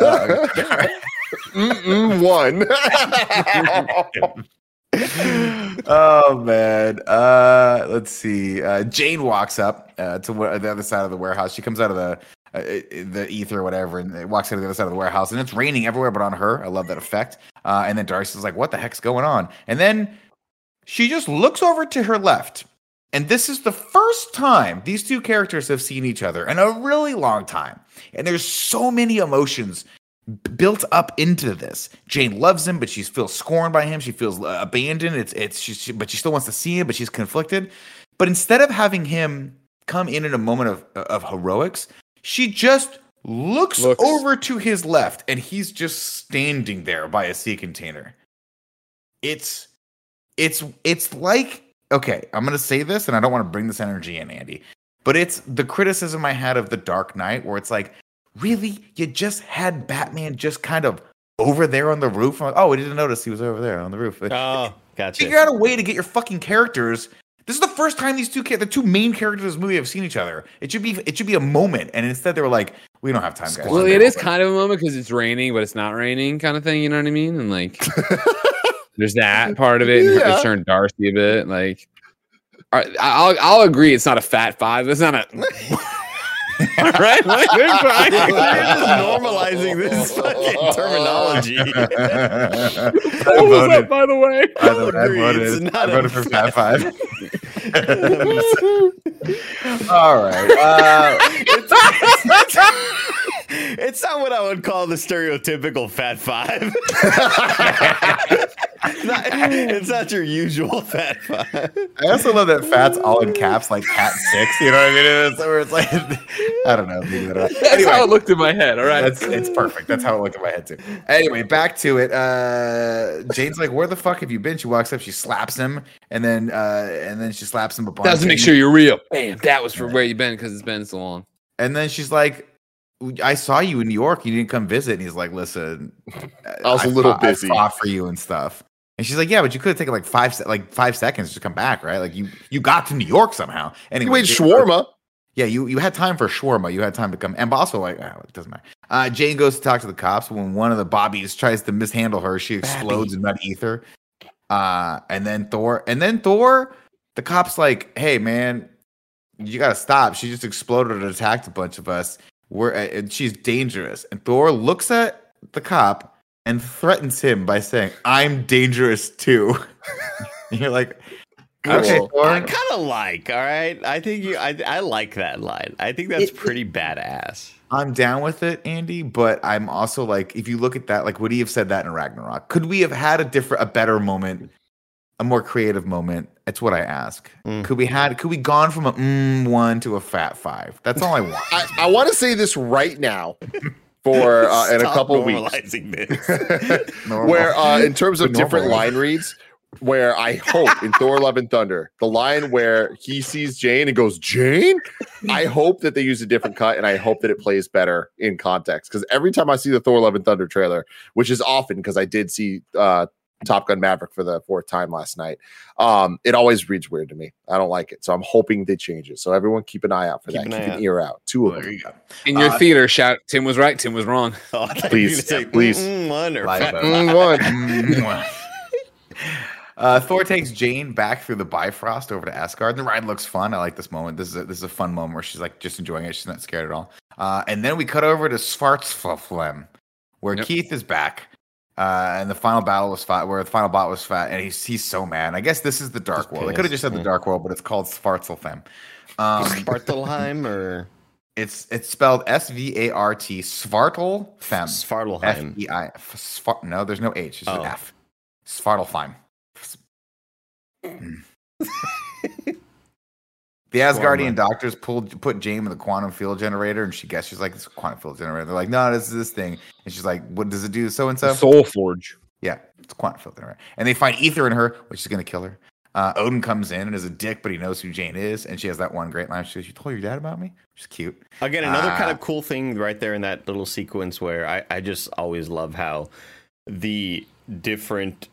uh, one. oh man. Uh, let's see. Uh, Jane walks up uh, to the other side of the warehouse. She comes out of the uh, the ether or whatever, and it walks out of the other side of the warehouse, and it's raining everywhere but on her. I love that effect. Uh, and then Darcy's like, "What the heck's going on?" And then she just looks over to her left, and this is the first time these two characters have seen each other in a really long time. And there's so many emotions built up into this. Jane loves him, but she feels scorned by him. She feels uh, abandoned. It's it's she, but she still wants to see him, but she's conflicted. But instead of having him come in in a moment of of heroics, she just looks, looks, over to his left and he's just standing there by a sea container. It's it's it's like okay, I'm going to say this and I don't want to bring this energy in Andy, but it's the criticism I had of The Dark Knight where it's like, really? You just had Batman just kind of over there on the roof? Like, oh, we didn't notice he was over there on the roof. Oh, gotcha. Figure out a way to get your fucking characters this is the first time these two the two main characters of this movie have seen each other. It should be it should be a moment, and instead they were like, "We don't have time, guys." Well, it is kind of a moment because it's raining, but it's not raining, kind of thing. You know what I mean? And like, there's that part of it. And yeah. It's turned Darcy a bit. Like, I'll I'll agree. It's not a fat five. It's not a. right? Like, they're trying. You're just normalizing this fucking terminology. what was that, by the way? I, I voted, I voted for Fat Five. All right. Uh, it's, it's, it's, not what I would call the stereotypical Fat Five. it's not your usual fat five. I also love that fat's all in caps, like cat six. You know what I mean? It's, where it's like, I don't know. That's anyway, how it looked in my head. All right, that's it's perfect. That's how it looked in my head too. Anyway, back to it. Uh, Jane's like, "Where the fuck have you been?" She walks up, she slaps him, and then uh, and then she slaps him a bunch. Doesn't make sure you're real. Bam. That was for where you been because it's been so long. And then she's like, I saw you in New York. You didn't come visit. And he's like, listen, I was a little fought, busy. I fought for you and stuff. And she's like, yeah, but you could have taken like five, like five seconds to come back, right? Like you, you got to New York somehow. Anyway, you ate shawarma. Yeah, you, you had time for shawarma. You had time to come. And also, like, oh, it doesn't matter. Uh, Jane goes to talk to the cops. When one of the Bobbies tries to mishandle her, she explodes in that ether. Uh, and then Thor, and then Thor, the cops like, hey man, you gotta stop. She just exploded and attacked a bunch of us. We're and she's dangerous. And Thor looks at the cop and threatens him by saying, "I'm dangerous too." you're like, okay, Thor. I kind of like. All right, I think you. I I like that line. I think that's it, pretty badass. I'm down with it, Andy, but I'm also like, if you look at that, like, would he have said that in Ragnarok? Could we have had a different, a better moment a more creative moment. It's what I ask. Mm. Could we had could we gone from a mm one to a fat five? That's all I want. I, I want to say this right now. For uh, in a couple of weeks, where uh, in terms of different line reads, where I hope in Thor: Love and Thunder, the line where he sees Jane and goes Jane, I hope that they use a different cut, and I hope that it plays better in context. Because every time I see the Thor: Love and Thunder trailer, which is often because I did see uh, Top Gun Maverick for the fourth time last night. Um, it always reads weird to me. I don't like it. So I'm hoping they change it. So everyone keep an eye out for keep that. An keep an ear out. Two of them. You In your uh, theater, shout Tim was right, Tim was wrong. Oh, please, say, please. Mm, one or five. mm, one. Uh, Thor takes Jane back through the Bifrost over to Asgard. The ride looks fun. I like this moment. This is a, this is a fun moment where she's like just enjoying it. She's not scared at all. Uh, and then we cut over to Svartalfheim, where yep. Keith is back. Uh, and the final battle was fat, where the final bot was fat, and he's he's so mad. I guess this is the Dark World. I could have just said the Dark World, but it's called Svartalfheim. Um, Svartalheim, or it's it's spelled S V A R T Svartalfheim. Svartalheim. F E I. No, there's no H. It's oh. an F. Svartalfheim. The Asgardian doctors pulled put Jane in the quantum field generator, and she guessed she's like, "It's a quantum field generator." They're like, "No, this is this thing," and she's like, "What does it do?" So and so. Soul Forge. Yeah, it's quantum field generator, and they find ether in her, which is going to kill her. Uh, Odin comes in and is a dick, but he knows who Jane is, and she has that one great line. She says, "You told your dad about me," which is cute. Again, another uh, kind of cool thing right there in that little sequence where I, I just always love how the different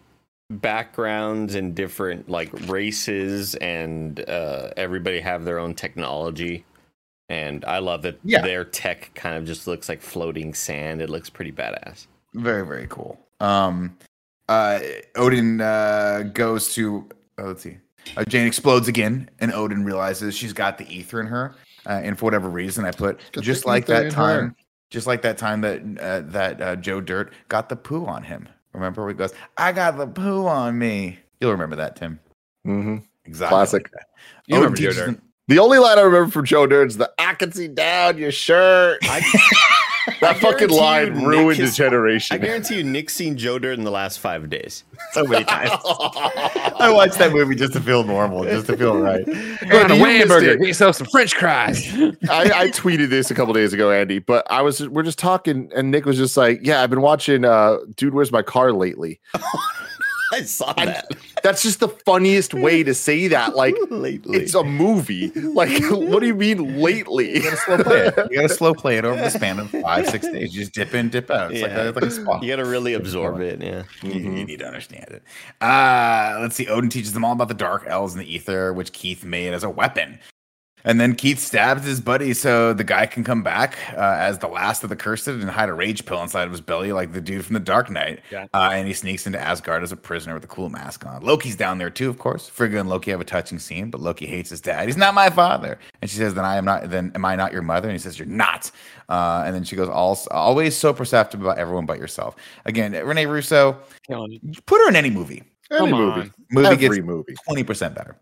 backgrounds and different like races and uh, everybody have their own technology. And i love that yeah. their tech kind of just looks like floating sand. It looks pretty badass. Very very cool. Um uh odin uh goes to oh, let's see. Uh, jane explodes again and odin realizes she's got the ether in her uh, and for whatever reason i put just like that time her. just like that time that uh, that uh, joe dirt got the poo on him Remember where he goes, I got the poo on me. You'll remember that, Tim. Mm-hmm. Exactly. Classic. Like you remember Joe Dirt. The only line I remember from Joe Dirt is the I can see down your shirt. I, that I fucking line you, ruined his, a generation. I guarantee you, Nick's seen Joe Dirt in the last five days. So many times. I watched that movie just to feel normal, just to feel right. Go on a hamburger, get yourself some French fries. I, I, tweeted this a couple days ago, Andy, but I was we're just talking, and Nick was just like, "Yeah, I've been watching uh, Dude, Where's My Car lately." I saw that. I, that's just the funniest way to say that. Like, lately. it's a movie. Like, what do you mean lately? You gotta slow play it. You gotta slow play it over the span of five, six days. You just dip in, dip out. It's yeah. like, a, like a spa. You gotta really absorb it. Yeah. Mm-hmm. You, you, need to understand it. Uh, let's see. Odin teaches them all about the dark elves and the ether, which Keith made as a weapon. And then Keith stabs his buddy so the guy can come back uh, as the last of the cursed and hide a rage pill inside of his belly, like the dude from the Dark Knight. Yeah. Uh, and he sneaks into Asgard as a prisoner with a cool mask on. Loki's down there too, of course. Frigga and Loki have a touching scene, but Loki hates his dad. He's not my father. And she says, "Then I am not. Then am I not your mother?" And he says, "You're not." Uh, and then she goes, "Always so perceptive about everyone but yourself." Again, Rene Russo, put her in any movie. Any Come movie. On. Movie Every gets movie twenty percent better.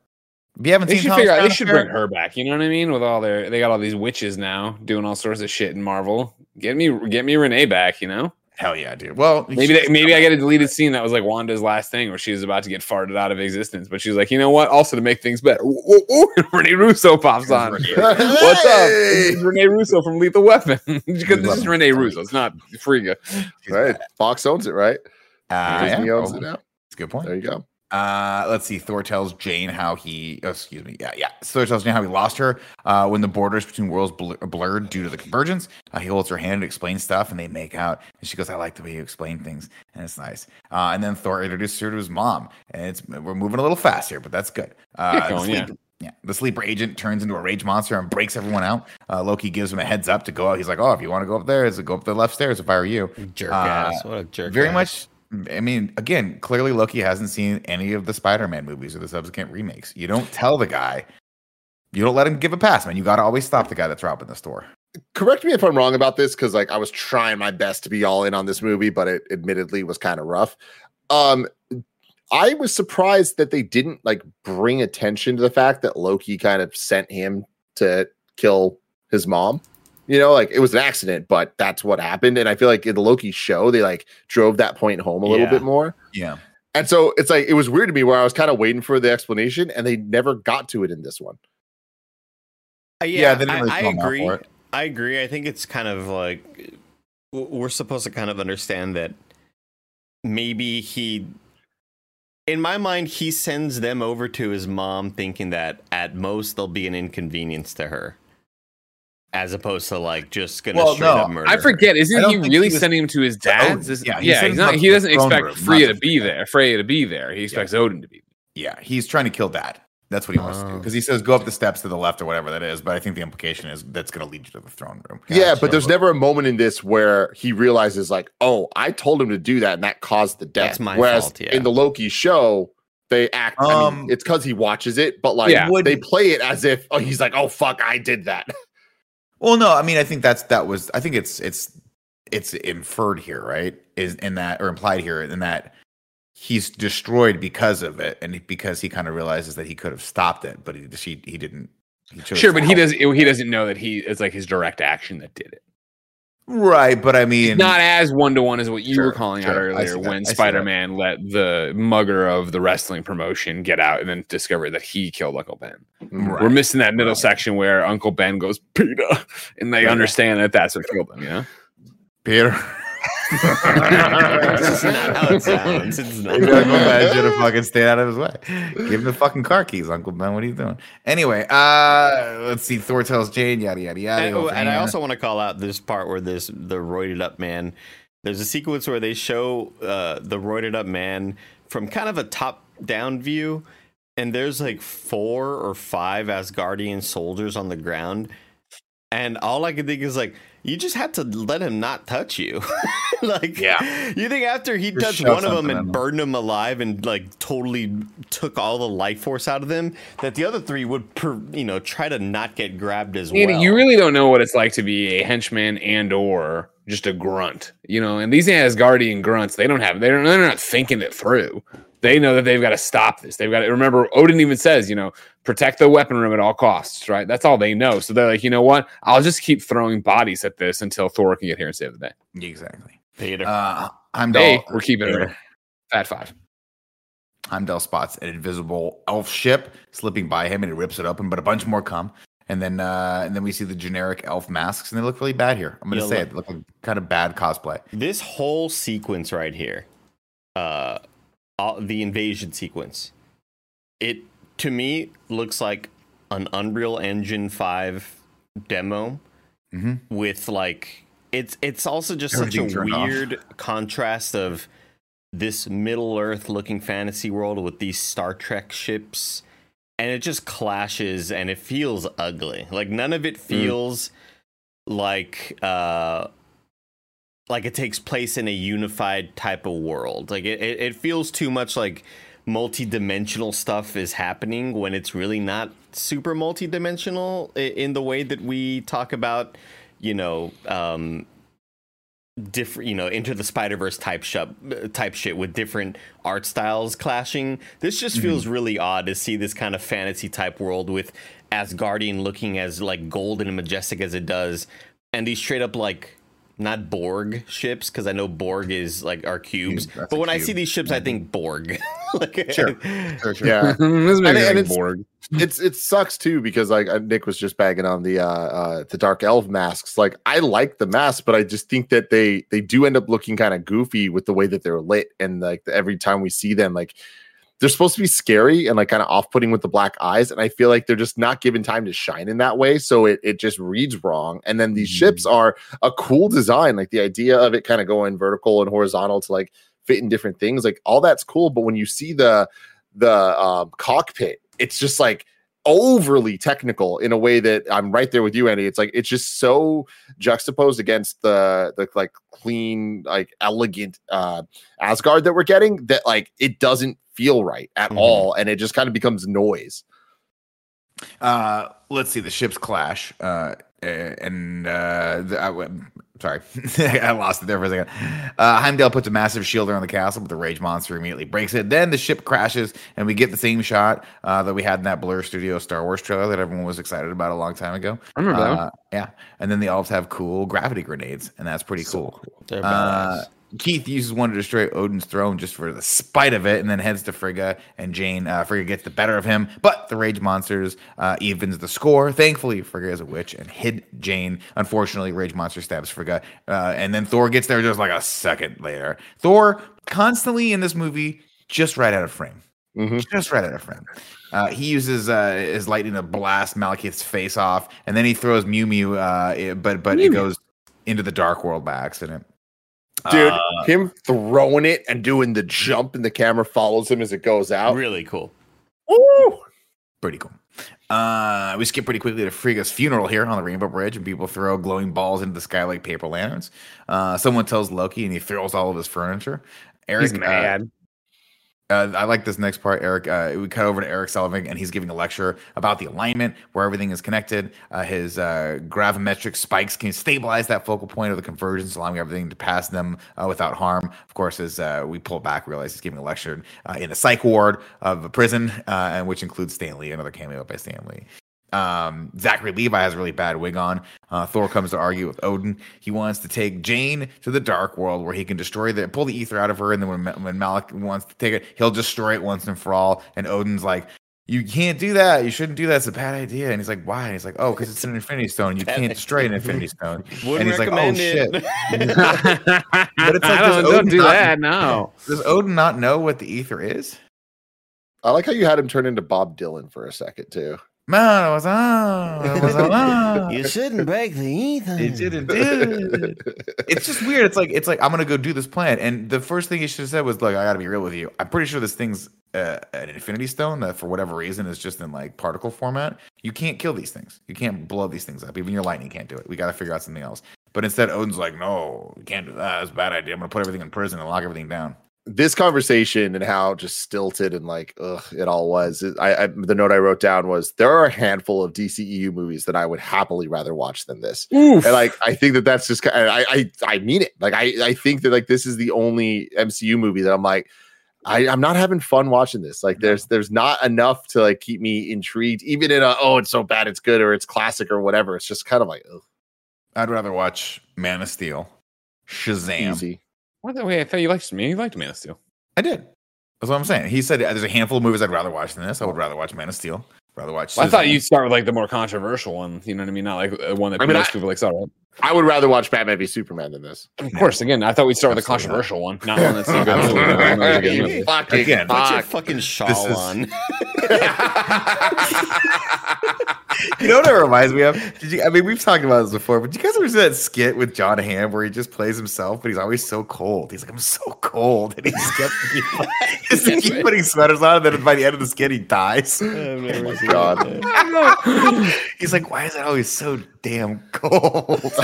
If you haven't they seen, should figure out, they should bring her back. You know what I mean? With all their, they got all these witches now doing all sorts of shit in Marvel. Get me, get me Rene back. You know. Hell yeah, dude. Well, maybe that, maybe I get a deleted scene that was like Wanda's last thing, where she was about to get farted out of existence, but she's like, you know what? Also to make things better, ooh, ooh, ooh. Rene Russo pops on. What's up? This is Rene Russo from Lethal Weapon. because this is Rene Russo. It's not Frigga. Right. Fox owns it, right? Uh, Disney yeah. owns it now. That's a good point. There you go. Uh, let's see. Thor tells Jane how he, oh, excuse me, yeah, yeah. Thor tells Jane how he lost her uh, when the borders between worlds bl- blurred due to the convergence. Uh, he holds her hand and explains stuff, and they make out. And she goes, "I like the way you explain things," and it's nice. Uh, and then Thor introduces her to his mom, and it's we're moving a little fast here, but that's good. Uh, going, sleep, yeah. Yeah, the sleeper agent turns into a rage monster and breaks everyone out. Uh, Loki gives him a heads up to go out. He's like, "Oh, if you want to go up there, is go up the left stairs if I were you." Jerk uh, ass! What a jerk! Very ass. much I mean, again, clearly Loki hasn't seen any of the Spider-Man movies or the subsequent remakes. You don't tell the guy, you don't let him give a pass, man. You got to always stop the guy that's robbing the store. Correct me if I'm wrong about this, because like I was trying my best to be all in on this movie, but it admittedly was kind of rough. Um, I was surprised that they didn't like bring attention to the fact that Loki kind of sent him to kill his mom you know, like it was an accident, but that's what happened. And I feel like in the Loki show, they like drove that point home a little bit more. Yeah. And so it's like it was weird to me where I was kind of waiting for the explanation and they never got to it in this one. Uh, yeah, yeah really I, I agree. I agree. I think it's kind of like we're supposed to kind of understand that maybe he in my mind he sends them over to his mom thinking that at most they'll be an inconvenience to her as opposed to like just gonna well, straight no, up murder. I forget. Isn't he really he sending him to his dad's? Oh, yeah, yeah. He's not, he doesn't expect Freya to be there. Freya to be there. He expects yeah. Odin to be. Yeah, he's trying to kill dad. That's what he wants to do because he says go up the steps to the left or whatever that is. But I think the implication is that's going to lead you to the throne room. Gotcha. Yeah, but there's never a moment in this where he realizes like, oh, I told him to do that and that caused the death. That's my Whereas fault, yeah. in the Loki show, they act. Um, I mean, um, it's because he watches it, but like yeah. they play it as if oh, he's like, oh fuck, I did that. Well, no, I mean, I think that's that was. I think it's it's it's inferred here, right? Is in that or implied here in that he's destroyed because of it, and because he kind of realizes that he could have stopped it, but he he, he didn't. He sure, but he does. He doesn't know that he it's like his direct action that did it. Right, but I mean, not as one to one as what you sure, were calling sure. out earlier when Spider Man let the mugger of the wrestling promotion get out and then discover that he killed Uncle Ben. Right. We're missing that middle right. section where Uncle Ben goes Peter, and they understand that that's what killed him. Yeah, Peter. That's not how it sounds. It's not. Uncle Ben should have fucking stayed out of his way. Give him the fucking car keys, Uncle Ben. What are you doing? Anyway, uh, let's see. Thor tells Jane, yada yada yada. And, and I also want to call out this part where this the roided up man. There's a sequence where they show uh, the roided up man from kind of a top down view, and there's like four or five Asgardian soldiers on the ground, and all I can think is like you just had to let him not touch you. like, yeah. You think after he touched one of them and burned him alive and like totally took all the life force out of them, that the other three would, per, you know, try to not get grabbed as well. You really don't know what it's like to be a henchman and or just a grunt, you know. And these Asgardian grunts, they don't have, they're, they're not thinking it through they know that they've got to stop this. They've got to remember Odin even says, you know, protect the weapon room at all costs, right? That's all they know. So they're like, you know what? I'll just keep throwing bodies at this until Thor can get here and save the day. Exactly. Peter. Uh, Heimdall. we're keeping it at five. I'm Heimdall spots an invisible elf ship slipping by him and he rips it open, but a bunch more come. And then uh, and then we see the generic elf masks, and they look really bad here. I'm gonna say look, it. They look like kind of bad cosplay. This whole sequence right here, uh, the invasion sequence. It to me looks like an Unreal Engine 5 demo mm-hmm. with like it's it's also just such a weird off. contrast of this Middle Earth looking fantasy world with these Star Trek ships and it just clashes and it feels ugly. Like none of it mm. feels mm. like uh like it takes place in a unified type of world. Like it, it, feels too much like multi-dimensional stuff is happening when it's really not super multi-dimensional in the way that we talk about, you know, um, different you know into the spider-verse type shit type shit with different art styles clashing this just mm-hmm. feels really odd to see this kind of fantasy type world with asgardian looking as like golden and majestic as it does and these straight up like not Borg ships because I know Borg is like our cubes. Cube, but when cube. I see these ships, I mm-hmm. think Borg. like, sure. sure, sure. Yeah, and, and it's, Borg. It's it sucks too because like uh, Nick was just bagging on the uh, uh the dark elf masks. Like I like the masks, but I just think that they they do end up looking kind of goofy with the way that they're lit, and like every time we see them, like they're supposed to be scary and like kind of off-putting with the black eyes and i feel like they're just not given time to shine in that way so it, it just reads wrong and then these mm-hmm. ships are a cool design like the idea of it kind of going vertical and horizontal to like fit in different things like all that's cool but when you see the the um, cockpit it's just like overly technical in a way that I'm right there with you, Andy. It's like it's just so juxtaposed against the the like clean, like elegant uh Asgard that we're getting that like it doesn't feel right at mm-hmm. all, and it just kind of becomes noise. Uh, let's see. The ships clash, uh, and uh, the, I, sorry, I lost it there for a second. Uh, Heimdall puts a massive shield around the castle, but the rage monster immediately breaks it. Then the ship crashes, and we get the same shot uh, that we had in that Blur Studio Star Wars trailer that everyone was excited about a long time ago. I remember uh, that. Yeah, and then the elves have cool gravity grenades, and that's pretty so cool. cool. Uh, Keith uses one to destroy Odin's throne just for the spite of it, and then heads to Frigga. And Jane, uh, Frigga gets the better of him, but the Rage Monsters uh, evens the score. Thankfully, Frigga is a witch and hid Jane. Unfortunately, Rage Monster stabs Frigga, uh, and then Thor gets there just like a second later. Thor constantly in this movie just right out of frame. Mm-hmm. Just right out of frame. Uh, he uses uh, his lightning to blast Malekith's face off, and then he throws Mew Mew, uh, but but Mew it goes into the Dark World by accident. Dude, uh, him throwing it and doing the jump and the camera follows him as it goes out. Really cool. Ooh. Pretty cool. Uh, we skip pretty quickly to Frigga's funeral here on the Rainbow Bridge, and people throw glowing balls into the sky like paper lanterns. Uh, someone tells Loki, and he throws all of his furniture. Erik, He's mad. Uh, I like this next part, Erik. Uh, we cut over to Erik Selvig, and he's giving a lecture about the alignment, where everything is connected. Uh, his uh, gravimetric spikes can stabilize that focal point of the convergence, allowing everything to pass them uh, without harm. Of course, as uh, we pull back, realize he's giving a lecture in a psych ward of a prison, and which includes Stanley, another cameo by Stan Lee. Um, Zachary Levi has a really bad wig on. Uh, Thor comes to argue with Odin. He wants to take Jane to the Dark World where he can destroy the pull the ether out of her, and then when when Malek wants to take it, he'll destroy it once and for all. And Odin's like, "You can't do that. You shouldn't do that. It's a bad idea." And he's like, "Why?" And he's like, "Oh, because it's an Infinity Stone. You can't destroy an Infinity Stone." and he's like, "Oh shit!" but it's like, don't, don't do not, that. No. Does Odin not know what the ether is? I like how you had him turn into Bob Dylan for a second too. Man, it was on. It was on. you shouldn't break the ether. You didn't do it. It's just weird. It's like it's like I'm gonna go do this plan, and the first thing he should have said was, "Look, I got to be real with you. I'm pretty sure this thing's uh, an Infinity Stone that, for whatever reason, is just in like particle format. You can't kill these things. You can't blow these things up. Even your lightning can't do it. We got to figure out something else." But instead, Odin's like, "No, we can't do that. It's a bad idea. I'm gonna put everything in prison and lock everything down." This conversation and how just stilted and like ugh, it all was. I, I, the note I wrote down was there are a handful of DCEU movies that I would happily rather watch than this. Oof. And like I think that that's just I I I mean it. Like I I think that like this is the only MCU movie that I'm like I, I'm not having fun watching this. Like, there's there's not enough to like keep me intrigued, even in a oh, it's so bad, it's good, or it's classic, or whatever. It's just kind of like, ugh. I'd rather watch Man of Steel, Shazam, Easy. What the way? I thought you liked me. You liked Man of Steel. I did. That's what I'm saying. He said there's a handful of movies I'd rather watch than this. I would rather watch Man of Steel. Rather watch. Well, I thought you'd start with like the more controversial one. You know what I mean? Not like uh, one that I mean, most I, people like. Saw, right? I would rather watch Batman v Superman than this. Of course. Again, I thought we'd start with a controversial one, not one that's good. Again, put your fucking shawl is... on. you know what it reminds me of? Did you? I mean, we've talked about this before, but you guys ever see that skit with Jon Hamm where he just plays himself, but he's always so cold. He's like, I'm so cold, and he's kept keep, just keep putting sweaters on, and then by the end of the skit, he dies. Oh my god! he's like, why is it always so damn cold?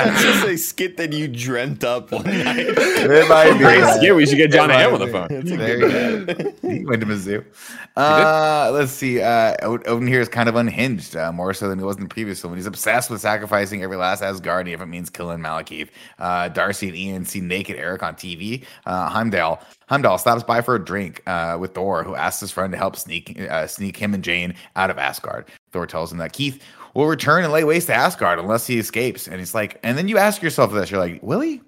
That's just a skit that you dreamt up one night. It might be great skit. We should get Jon Hamm on the phone. He went to Mizzou. Uh, let's see. Uh, Odin here is kind of unhinged, uh, more so than he was in the previous one. He's obsessed with sacrificing every last Asgardian if it means killing Malekith. Uh, Darcy and Ian see naked Erik on TV. Uh, Heimdall Heimdall stops by for a drink uh, with Thor, who asks his friend to help sneak uh, sneak him and Jane out of Asgard. Thor tells him that Keith will return and lay waste to Asgard unless he escapes. And it's like, and then you ask yourself this, you're like, will he?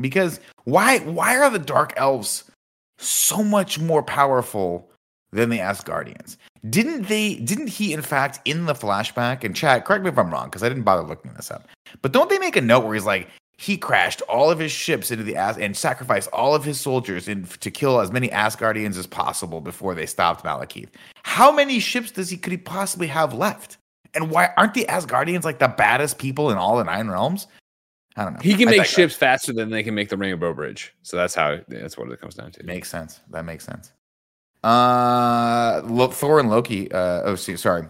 Because why why are the dark elves so much more powerful than the Asgardians? Didn't they didn't he in fact in the flashback and chat, correct me if I'm wrong, because I didn't bother looking this up. But don't they make a note where he's like, he crashed all of his ships into the As and sacrificed all of his soldiers in, to kill as many Asgardians as possible before they stopped Malekith. How many ships does he could he possibly have left? And why aren't the Asgardians like the baddest people in all the nine realms? I don't know. He can I make ships faster than they can make the Rainbow Bridge. So that's how that's what it comes down to. Makes sense. That makes sense. Uh, Thor and Loki. Uh, oh, sorry.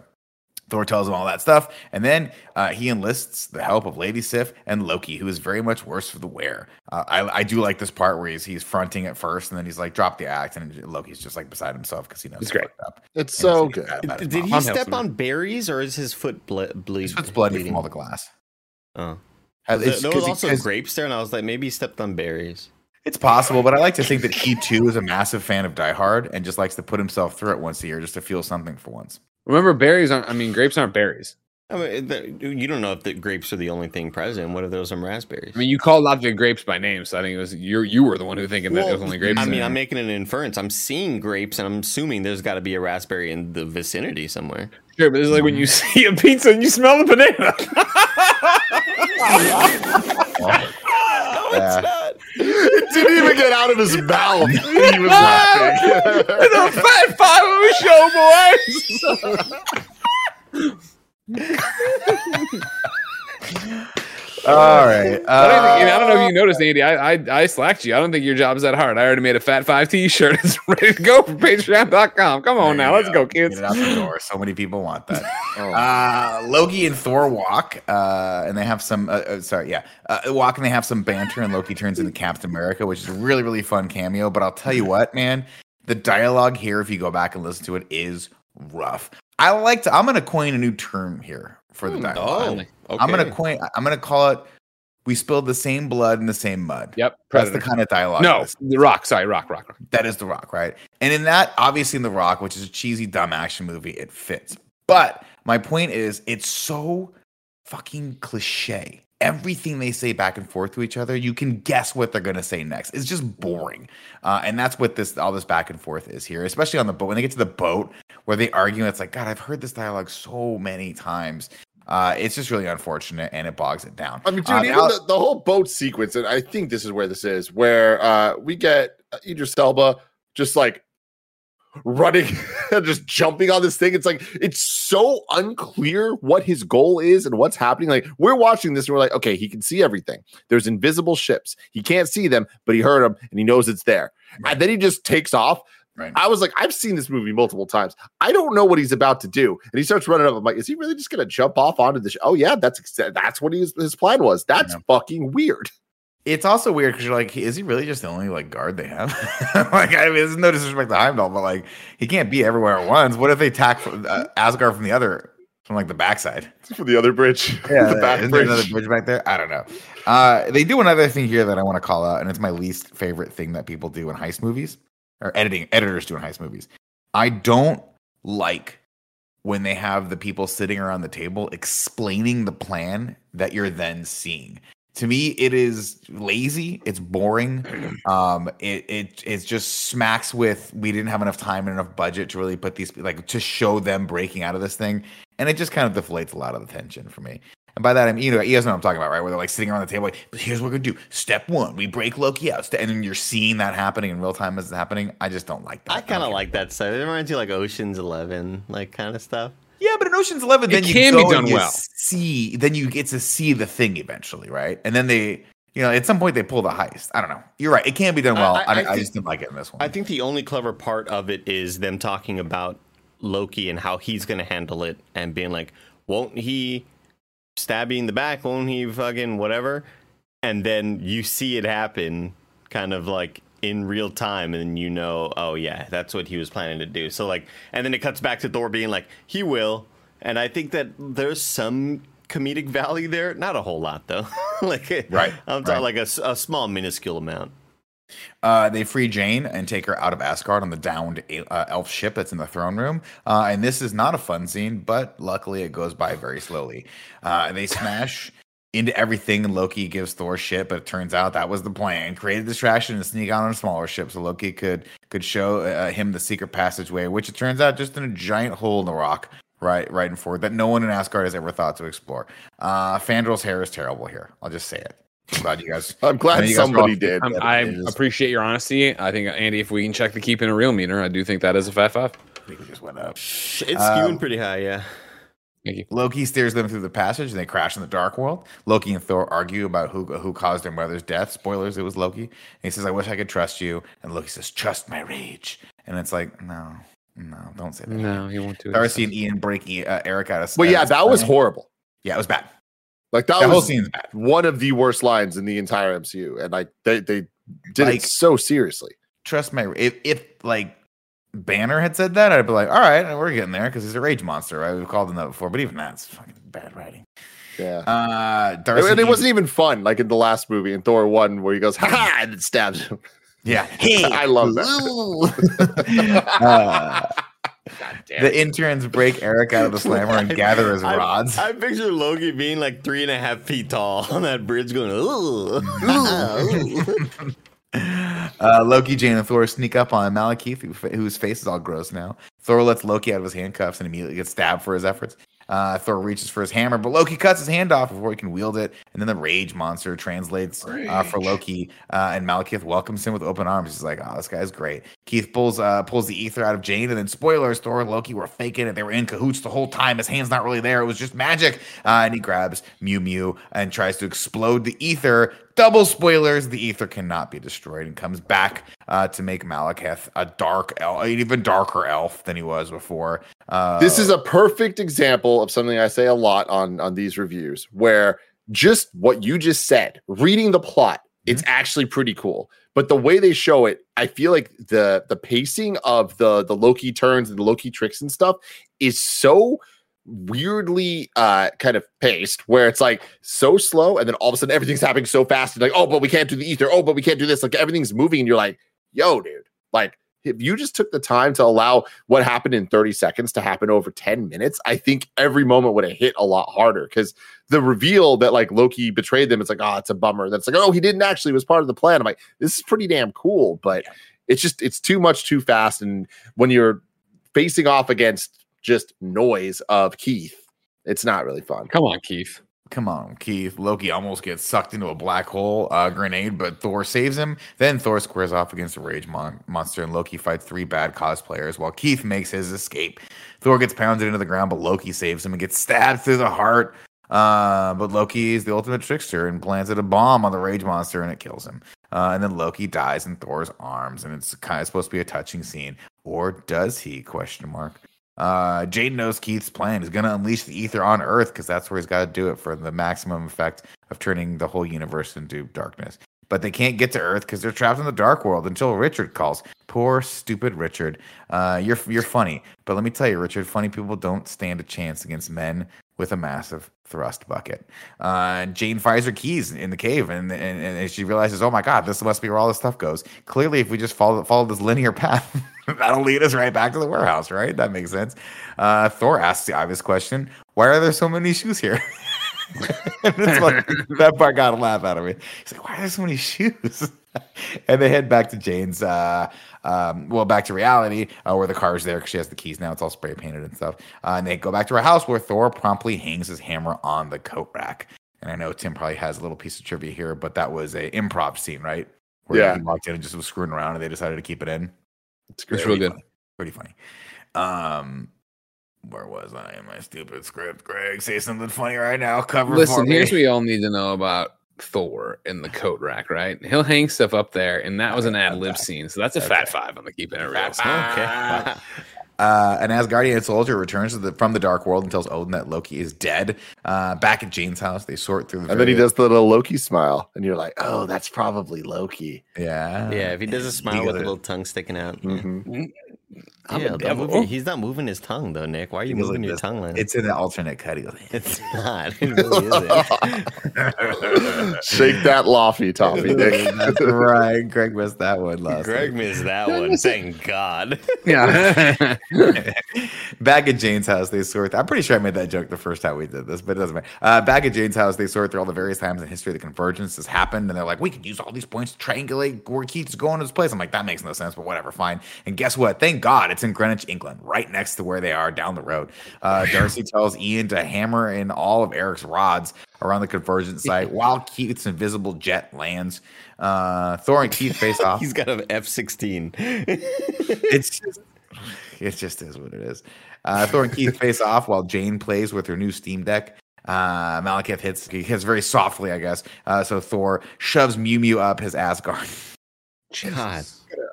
Thor tells him all that stuff, and then uh, he enlists the help of Lady Sif and Loki, who is very much worse for the wear. Uh, I, I do like this part where he's he's fronting at first, and then he's like, "Drop the act," and Loki's just like beside himself because he knows it's great. Up. It's so good. Did, did he step on berries, or is his foot ble- bleed? His foot's bloody bleeding? from all the glass. Oh, there, there was also grapes there, and I was like, maybe he stepped on berries. It's possible, but I like to think that he too is a massive fan of Die Hard and just likes to put himself through it once a year just to feel something for once. Remember, berries aren't. I mean, grapes aren't berries. I mean, the, you don't know if the grapes are the only thing present. What if those some raspberries? I mean, you called out the grapes by name, so I think it was you. You were the one who thinking well, that it was only grapes. I mean, I'm making an inference. I'm seeing grapes, and I'm assuming there's got to be a raspberry in the vicinity somewhere. Sure, but it's like when you mm-hmm. see a pizza and you smell the banana. no, it's not. It didn't even get out of his mouth. He was laughing. it's a fat five of a show, boys. All right. Uh, I, don't think, I, don't know if you noticed, Andy. I, I I slacked you. I don't think your job's that hard. I already made a Fat Five T-shirt. It's ready to go for Patreon.com. Come on now, let's go, kids. Get it out the door. So many people want that. oh. uh, Loki and Thor walk, uh, and they have some. Uh, uh sorry, yeah, uh, walk, and they have some banter, and Loki turns into Captain America, which is a really really fun cameo. But I'll tell you what, man, the dialogue here, if you go back and listen to it, is rough. I like to. I'm going to coin a new term here for the hmm, dialogue. Oh. Okay. I'm gonna coin. I'm gonna call it. We spilled the same blood in the same mud. Yep, Predator. that's the kind of dialogue. No, the Rock. Sorry, Rock, Rock, Rock. That is the Rock, right? And in that, obviously, in the Rock, which is a cheesy, dumb action movie, it fits. But my point is, it's so fucking cliche. Everything they say back and forth to each other, you can guess what they're gonna say next. It's just boring, uh, and that's what this all this back and forth is here. Especially on the boat when they get to the boat where they argue. It's like God, I've heard this dialogue so many times, uh, it's just really unfortunate and it bogs it down. I mean, dude, um, even the, the, whole boat sequence, and I think this is where this is, where uh, we get Idris Elba just like running, just jumping on this thing. It's like it's so unclear what his goal is and what's happening. Like we're watching this and we're like, okay, he can see everything. There's invisible ships. He can't see them, but he heard them and he knows it's there. Right. And then he just takes off. Right. I was like, I've seen this movie multiple times. I don't know what he's about to do. And he starts running up. I'm like, is he really just going to jump off onto the? Sh-? Oh yeah, that's that's what his his plan was. That's yeah. fucking weird. It's also weird because you're like, is he really just the only like guard they have? like, I mean, there's no disrespect to Heimdall, but like, he can't be everywhere at once. What if they attack from, uh, Asgard from the other, from like the backside, from the other bridge? Yeah, the back bridge. another bridge back there. I don't know. Uh, they do another thing here that I want to call out, and it's my least favorite thing that people do in heist movies or editing editors doing heist movies. I don't like when they have the people sitting around the table explaining the plan that you're then seeing. To me, it is lazy. It's boring. Um, it it it just smacks with we didn't have enough time and enough budget to really put these like to show them breaking out of this thing, and it just kind of deflates a lot of the tension for me. And by that I mean, you know, you guys know what I'm talking about, right? Where they're like sitting around the table, like, but here's what we're gonna do. Step one, we break Loki out. And then you're seeing that happening in real time as it's happening. I just don't like that. I kind of like that stuff. It reminds you like Ocean's Eleven, like kind of stuff. Yeah, but in Ocean's Eleven, then it you can be done well. See, then you get to see the thing eventually, right? And then they, you know, at some point they pull the heist. I don't know. You're right. It can be done well. I, I, I, think, I just didn't like it in this one. I think the only clever part of it is them talking about Loki and how he's going to handle it, and being like, won't he? Stab you in the back, won't he fucking whatever? And then you see it happen kind of like in real time and you know, oh yeah, that's what he was planning to do. So like and then it cuts back to Thor being like, he will. And I think that there's some comedic value there. Not a whole lot though. like right. I'm talking right. like a, a small minuscule amount. Uh, they free Jane and take her out of Asgard on the downed uh, elf ship that's in the throne room. Uh, and this is not a fun scene, but luckily it goes by very slowly. Uh, they smash into everything, and Loki gives Thor shit. But it turns out that was the plan: create a distraction and sneak out on a smaller ship, so Loki could could show uh, him the secret passageway, which it turns out just in a giant hole in the rock right right and forward that no one in Asgard has ever thought to explore. Uh hair is terrible here. I'll just say it. I'm glad you guys. I'm glad somebody did. i appreciate your honesty. I think Andy, if we can check the keep in a real meter, I do think that is a five five. I think it just went up. It's skewing um, pretty high, yeah. Thank you. Loki steers them through the passage and they crash in the dark world. Loki and Thor argue about who who caused their mother's death. Spoilers, it was Loki. And he says, I wish I could trust you. And Loki says, Trust my rage. And it's like, no, no, don't say that. No, he won't do it. Darcy and Ian break uh, Erik out of But yeah, that was horrible. Yeah, it was bad. Like that, that was one of the worst lines in the entire MCU, and like they they did like, it so seriously. Trust me, if if like Banner had said that, I'd be like, all right, we're getting there because he's a rage monster, right? We've called him that before, but even that's fucking bad writing. Yeah. Uh, Darcy and it wasn't even fun, like in the last movie in Thor one, where he goes, ha ha, and it stabs him. Yeah. Hey, I love that. uh, the interns break Erik out of the slammer and gather his rods. I, I, picture Loki being like three and a half feet tall on that bridge going, ooh. uh, Loki, Jane, and Thor sneak up on Malekith, who, whose face is all gross now. Thor lets Loki out of his handcuffs and immediately gets stabbed for his efforts. Uh, Thor reaches for his hammer, but Loki cuts his hand off before he can wield it. And then the rage monster translates uh, for Loki, uh, and Malekith welcomes him with open arms. He's like, "Oh, this guy's great." Keith pulls uh, pulls the ether out of Jane, and then spoilers: Thor and Loki were faking it. They were in cahoots the whole time. His hand's not really there; it was just magic. Uh, and he grabs Mew Mew and tries to explode the ether double spoilers the ether cannot be destroyed and comes back uh, to make malekith a dark elf an even darker elf than he was before uh, this is a perfect example of something i say a lot on on these reviews where just what you just said reading the plot it's mm-hmm. actually pretty cool but the way they show it i feel like the the pacing of the the loki turns and the loki tricks and stuff is so weirdly uh kind of paced where it's like so slow and then all of a sudden everything's happening so fast and like oh but we can't do the ether. Oh but we can't do this. Like everything's moving and you're like yo dude. Like if you just took the time to allow what happened in 30 seconds to happen over 10 minutes i think every moment would have hit a lot harder because the reveal that like loki betrayed them it's like oh it's a bummer that's like oh he didn't actually was part of the plan i'm like this is pretty damn cool but it's just it's too much too fast and when you're facing off against just noise of Keith. It's not really fun. Come on, Keith. Come on, Keith. Loki almost gets sucked into a black hole uh, grenade, but Thor saves him. Then Thor squares off against a rage mon- monster, and Loki fights three bad cosplayers while Keith makes his escape. Thor gets pounded into the ground, but Loki saves him and gets stabbed through the heart. Uh, but Loki is the ultimate trickster and planted a bomb on the rage monster, and it kills him. Uh, and then Loki dies in Thor's arms, and it's kind of supposed to be a touching scene, or does he? Question mark. Uh, Jaden knows Keith's plan. He's going to unleash the ether on Earth because that's where he's got to do it for the maximum effect of turning the whole universe into darkness. But they can't get to Earth because they're trapped in the dark world until Richard calls. Poor stupid Richard. Uh, you're you're funny, but let me tell you, Richard, funny people don't stand a chance against men with a massive thrust bucket. Uh, Jane fires her keys in the cave, and, and and she realizes, oh my god, this must be where all this stuff goes. Clearly, if we just follow follow this linear path, that'll lead us right back to the warehouse, right? That makes sense. Uh, Thor asks the obvious question: Why are there so many shoes here? like, that part got a laugh out of me. He's like, "Why are there so many shoes?" and they head back to Jane's, uh, um, well, back to reality, uh, where the car's there because she has the keys now. It's all spray painted and stuff. Uh, and they go back to her house where Thor promptly hangs his hammer on the coat rack. And I know Tim probably has a little piece of trivia here, but that was a improv scene, right? Where yeah. he walked in and just was screwing around, and they decided to keep it in. It's, it's real good, funny. pretty funny. Um, where was I in my stupid script? Greg, say something funny right now. Cover. Listen, here's what we all need to know about Thor in the coat rack, right? He'll hang stuff up there, and that was an ad lib scene, so that's a okay. fat five on the keeping it real. okay. Uh, an Asgardian soldier returns the, from the Dark World and tells Odin that Loki is dead. Uh, back at Jane's house, they sort through the. And then he does the little Loki smile, and you're like, "Oh, that's probably Loki." Yeah, yeah. If he does a smile with a little tongue sticking out, mm-hmm. I'm yeah, a Move, he's not moving his tongue though, Nick. Why are you moving like your tongue? Like it's in the alternate cut. it's not. It really isn't. Shake that lofty, toffee, Nick. That's right. Greg missed that one last. Greg week. missed that one. Thank God. Yeah. back at Jane's house, they sort. Through, I'm pretty sure I made that joke the first time we did this, but it doesn't matter. Uh, back at Jane's house, they sort through all the various times in history the convergence has happened, and they're like, we could use all these points to triangulate where Keith's going to this place. I'm like, that makes no sense, but whatever, fine. And guess what? Thank God it's in Greenwich, England, right next to where they are down the road. Uh, Darcy tells Ian to hammer in all of Erik's rods around the convergence site while Keith's invisible jet lands. Uh, Thor and Keith face off. He's got an F 16. It's just, it just is what it is. Uh, Thor and Keith face off while Jane plays with her new Steam Deck. Uh, Malekith hits he hits very softly, I guess. Uh, so Thor shoves Mew Mew up his Asgard. God,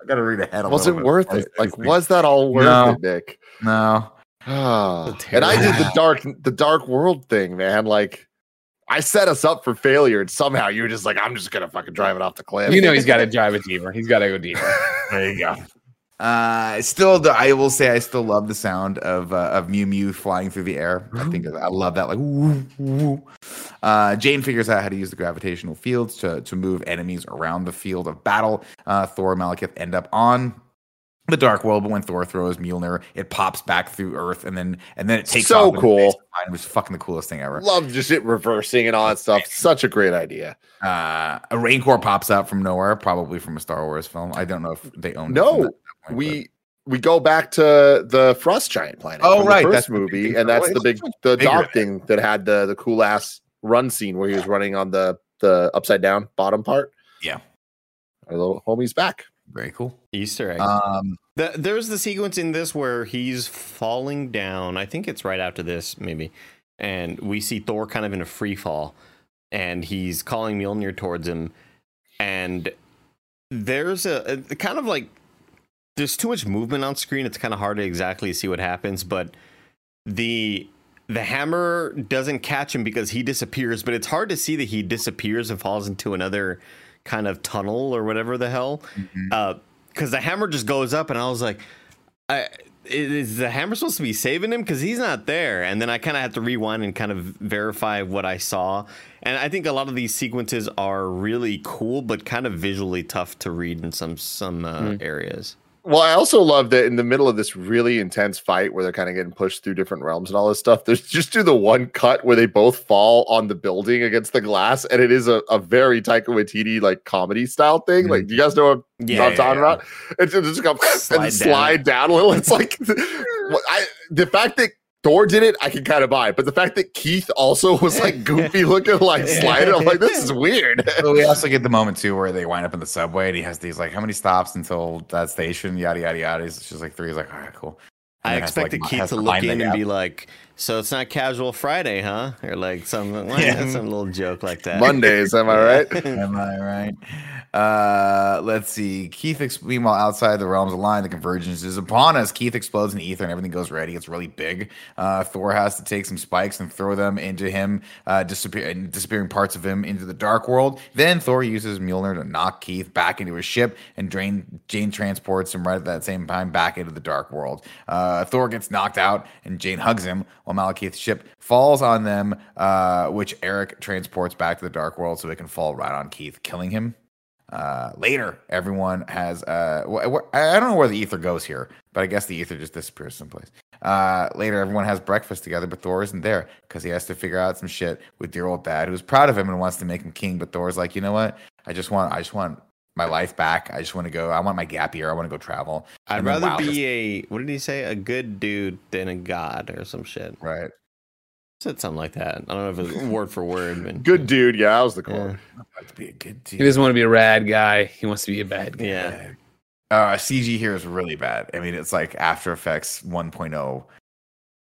I gotta read ahead. Was it worth it? Like, was that all worth no. it, Nick? No. Oh, and I did the dark, the dark world thing, man. Like, I set us up for failure, and somehow you were just like, "I'm just gonna fucking drive it off the cliff." You know, he's got to drive it deeper. He's got to go deeper. there you go. Uh, still, the, I will say I still love the sound of uh, of Mew Mew flying through the air. I think I love that. Like, woo, woo. Uh, Jane figures out how to use the gravitational fields to to move enemies around the field of battle. Uh, Thor and Malekith end up on the dark world, but when Thor throws Mjolnir, it pops back through Earth, and then and then it takes so cool. It was fucking the coolest thing ever. Love just it reversing and all that stuff. Such a great idea. Uh, a rancor pops out from nowhere, probably from a Star Wars film. I don't know if they own. No, point, we. But. We go back to the Frost Giant planet. Oh, right, that's movie, and that's the big the dog thing that had the the cool ass run scene where he was running on the the upside down bottom part. Yeah, our little homie's back. Very cool. Easter egg. Um, the, there's the sequence in this where he's falling down. I think it's right after this, maybe. And we see Thor kind of in a free fall, and he's calling Mjolnir towards him. And there's a, a kind of like there's too much movement on screen. It's kind of hard to exactly see what happens, but the the hammer doesn't catch him because he disappears. But it's hard to see that he disappears and falls into another kind of tunnel or whatever the hell. Mm-hmm. Uh, because the hammer just goes up, and I was like, I, is the hammer supposed to be saving him because he's not there and then i kind of had to rewind and kind of verify what i saw and i think a lot of these sequences are really cool but kind of visually tough to read in some some uh, mm. areas well, I also love that in the middle of this really intense fight where they're kind of getting pushed through different realms and all this stuff, there's just do the one cut where they both fall on the building against the glass, and it is a, a very Taika Waititi like comedy style thing. Mm-hmm. Like, do you guys know what yeah, I'm talking yeah. about? It's just come slide and slide down. down a little. It's like I, the fact that Thor did it, I can kind of buy. But the fact that Keith also was like goofy looking, like sliding, I'm like, this is weird. But we also get the moment too where they wind up in the subway and he has these like, how many stops until that station? Yada yada yada. It's just like three. He's like, all right, cool. And I expected like, Keith to look in and be like, "So it's not casual Friday, huh?" Or like some yeah. some little joke like that. Mondays, am I right? am I right? Uh, let's see. Keith, ex- meanwhile, outside the realms of line, the convergence is upon us. Keith explodes in ether and everything goes ready. It's really big. Uh, Thor has to take some spikes and throw them into him, uh, disappear disappearing parts of him into the dark world. Then Thor uses Mjolnir to knock Keith back into his ship and drain Jane transports him right at that same time back into the dark world. Uh, Thor gets knocked out and Jane hugs him while Malekith's ship falls on them, uh, which Erik transports back to the dark world so it can fall right on Keith, killing him. Uh, later, everyone has. Uh, I don't know where the ether goes here, but I guess the ether just disappears someplace. Uh, later, everyone has breakfast together, but Thor isn't there because he has to figure out some shit with dear old dad, who's proud of him and wants to make him king. But Thor's like, you know what? I just want, I just want my life back. I just want to go. I want my gap year. I want to go travel. I'd and rather be a what did he say? A good dude than a god or some shit. Right. Said something like that. I don't know if it was word for word. But, good dude. Yeah, that was the quote. Yeah. I'd to be a good dude. He doesn't want to be a rad guy. He wants to be a bad guy. Yeah. Uh, CG here is really bad. I mean, it's like After Effects 1.0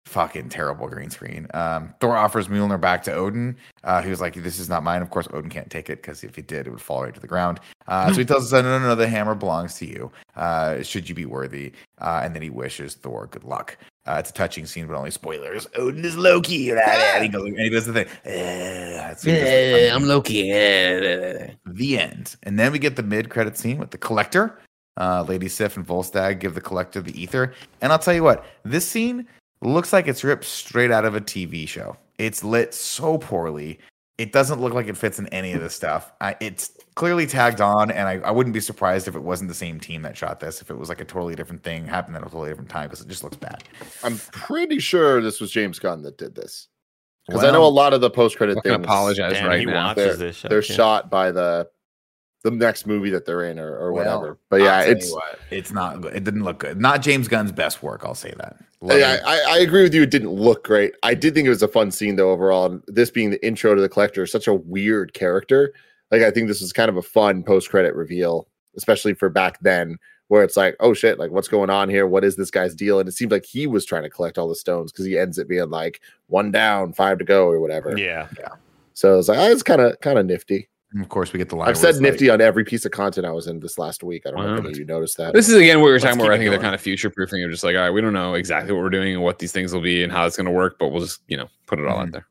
fucking terrible green screen. Um, Thor offers Mjolnir back to Odin. Uh, he was like, "This is not mine." Of course, Odin can't take it because if he did, it would fall right to the ground. Uh, so he tells us, "No, no, no, the hammer belongs to you. Uh, should you be worthy?" Uh, and then he wishes Thor good luck. Uh, it's a touching scene, but only spoilers. Odin is Loki. And he, goes, and he does the thing. Uh, yeah, I'm Loki. the end. And then we get the mid-credit scene with the collector Uh, Lady Sif and Volstagg give the collector the ether. And I'll tell you what, this scene looks like it's ripped straight out of a TV show. It's lit so poorly. It doesn't look like it fits in any of this stuff. I, it's clearly tagged on, and I, I, wouldn't be surprised if it wasn't the same team that shot this. If it was like a totally different thing, happened at a totally different time, because it just looks bad. I'm pretty sure this was James Gunn that did this, because well, I know a lot of the post credit things. Apologize right now. They're, show, they're shot by the the next movie that they're in or, or well, whatever. But yeah, it's what, it's not. It didn't look good. Not James Gunn's best work. I'll say that. yeah, I, I, agree with you. It didn't look great. I did think it was a fun scene though overall. And this being the intro to the collector, such a weird character. Like I think this was kind of a fun post credit reveal, especially for back then, where it's like, oh shit, like what's going on here? What is this guy's deal? And it seemed like he was trying to collect all the stones because he ends it being like one down, five to go, or whatever. Yeah, yeah. So it's like, oh, it's kind of kind of nifty. And of course, we get the line. I've said nifty like, on every piece of content I was in this last week. I don't wow. know if you noticed that. This is again what we were talking about. I think going. they're kind of future proofing. Of just like, all right, we don't know exactly what we're doing and what these things will be and how it's going to work, but we'll just you know put it all mm-hmm. out there.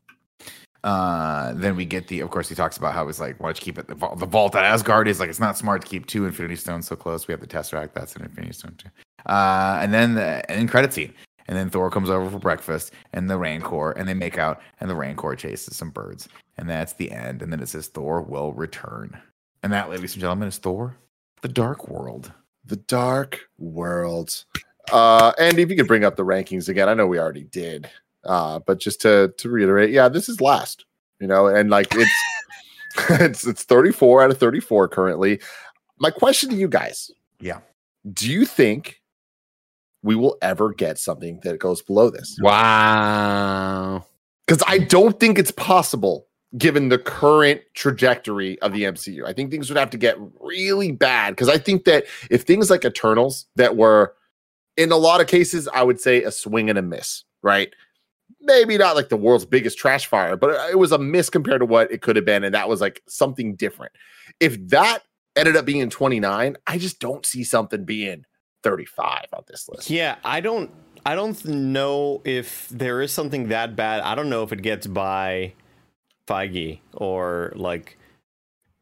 Uh, then we get the. Of course, he talks about how it's like, why don't you keep it the vault? The vault at Asgard is like it's not smart to keep two Infinity Stones so close. We have the Tesseract. That's an Infinity Stone too. Uh, and then the end credit scene. And then Thor comes over for breakfast and the Rancor, and they make out, and the Rancor chases some birds. And that's the end. And then it says Thor will return. And that, ladies and gentlemen, is Thor, the Dark World. The Dark World. Uh, Andy, if you could bring up the rankings again, I know we already did, uh, but just to to reiterate, yeah, this is last, you know, and like it's it's it's 34 out of 34 currently. My question to you guys, yeah, do you think we will ever get something that goes below this? Wow, because I don't think it's possible given the current trajectory of the MCU. I think things would have to get really bad because I think that if things like Eternals that were in a lot of cases, I would say a swing and a miss, right? Maybe not like the world's biggest trash fire, but it was a miss compared to what it could have been. And that was like something different. If that ended up being 29, I just don't see something being 35 on this list. Yeah, I don't I don't know if there is something that bad. I don't know if it gets by Feige or like.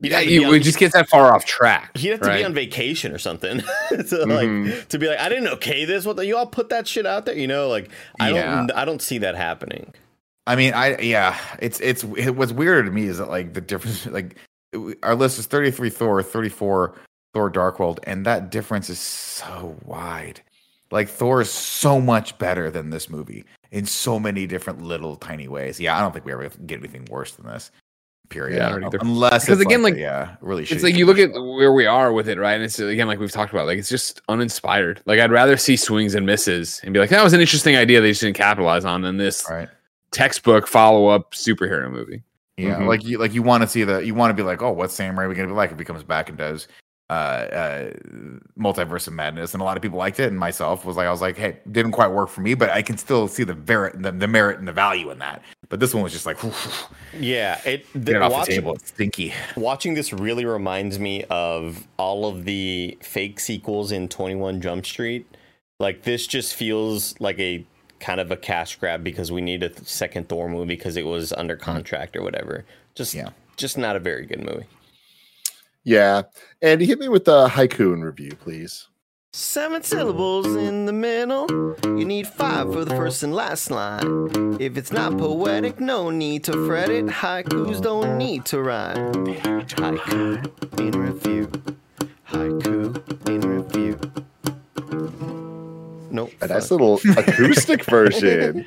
Yeah, you would just get that far off track. He'd have to right? be on vacation or something to mm-hmm. like to be like, I didn't okay this. What the, you all put that shit out there? You know, like I yeah. don't, I don't see that happening. I mean, I yeah, it's it's it, what's weird to me is that like the difference, like our list is thirty three Thor, thirty four Thor Dark World, and that difference is so wide. Like Thor is so much better than this movie in so many different little tiny ways. Yeah, I don't think we ever get anything worse than this. Period. Yeah, unless because again, like, like, yeah, really, it's like you look at where we are with it, right? And it's again like we've talked about, like it's just uninspired. Like I'd rather see swings and misses and be like, that was an interesting idea they just didn't capitalize on than this right. textbook follow up superhero movie. Yeah, mm-hmm. like you like you want to see the you want to be like, oh, what's Sam Raimi gonna be like if he comes back and does uh, uh, multiverse of madness, and a lot of people liked it, and myself was like, I was like, hey, didn't quite work for me, but I can still see the merit, the, the merit and the value in that. But this one was just like, yeah, it, the, get it off watching, the table. It's stinky. Watching this really reminds me of all of the fake sequels in Twenty One Jump Street. Like this just feels like a kind of a cash grab because we need a second Thor movie because it was under contract or whatever. Just yeah, just not a very good movie. Yeah. And hit me with the haiku in review, please. Seven syllables in the middle. You need five for the first and last line. If it's not poetic, no need to fret it. Haikus don't need to rhyme. Haiku in review. Haiku in review. Nope. A nice little acoustic version.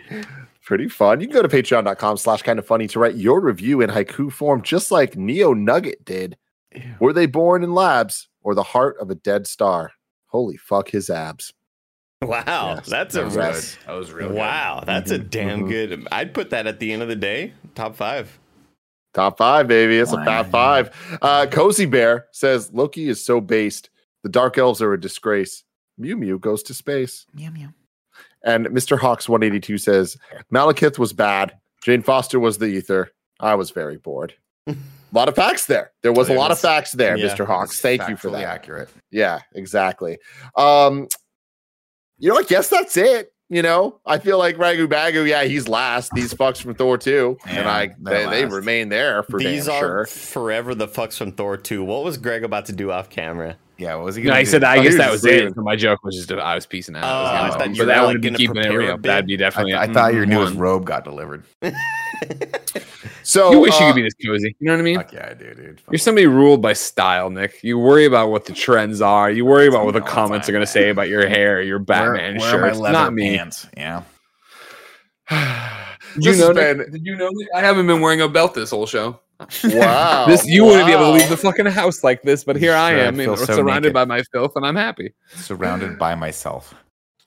Pretty fun. You can go to patreon.com slash kind of funny to write your review in haiku form, just like Neo Nugget did. Ew. Were they born in labs or the heart of a dead star? Holy fuck his abs. Wow, yes, that's that a was That was really wow. Good. That's mm-hmm. a damn mm-hmm. good. I'd put that at the end of the day, top five. Top five, baby. It's wow. a fat five. Uh, Cozy Bear says Loki is so based. The Dark Elves are a disgrace. Mew Mew goes to space. Mew Mew. And Mr. Hawks 182 says Malekith was bad. Jane Foster was the ether. I was very bored. A lot of facts there. There was a lot was, of facts there, yeah, Mr. Hawks. Thank you for that. Accurate. Yeah, exactly. Um, you know, I guess that's it. You know, I feel like Ragu Bagu, yeah, he's last. These fucks from Thor 2. Yeah, and I they, they, remain there for These are sure. forever the fucks from Thor 2. What was Greg about to do off camera? Yeah, what was he? Gonna no, he said. I oh, guess that was it. So my joke was just I was piecing out. Oh, I, I thought you were like, going to keep it real. That'd be definitely. I, I thought your newest robe got delivered. so you wish uh, you could be this cozy. You know what I mean? Fuck yeah, I do, dude. Fuck You're somebody ruled by style, Nick. You worry about what the trends are. You worry about what the comments are going to say about your hair, your Batman where, shirt. Where Not me. Pants? Yeah. Did you know? Been... Did you know? I haven't been wearing a belt this whole show. Wow. this you wow. wouldn't be able to leave the fucking house like this, but here sure, I am, I you know, so surrounded naked. by my filth, and I'm happy. Surrounded by myself.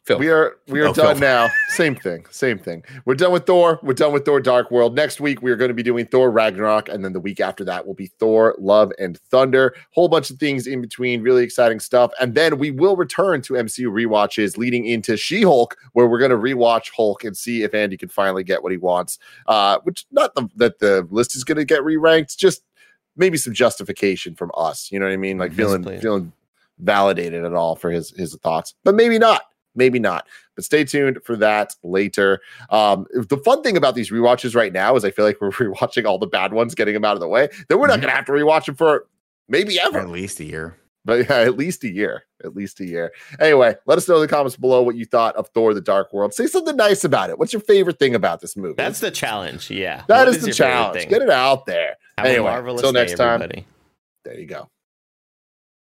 Phil. We are we are no, done Phil. now. Same thing. Same thing. We're done with Thor. We're done with Thor Dark World. Next week we are going to be doing Thor Ragnarok, and then the week after that will be Thor Love and Thunder. Whole bunch of things in between. Really exciting stuff. And then we will return to MCU rewatches leading into She Hulk, where we're going to rewatch Hulk and see if Andy can finally get what he wants. Uh, which not the, that the list is going to get re ranked, just maybe some justification from us. You know what I mean? Like feeling feeling validated at all for his his thoughts, but maybe not maybe not. But stay tuned for that later. Um, the fun thing about these rewatches right now is I feel like we're rewatching all the bad ones, getting them out of the way. Then we're not mm-hmm. going to have to rewatch them for maybe ever. At least a year. But yeah, at least a year. At least a year. Anyway, let us know in the comments below what you thought of Thor the Dark World. Say something nice about it. What's your favorite thing about this movie? That's the challenge. Yeah. that is, is the challenge. Get it out there. Have anyway, until next time. There you go.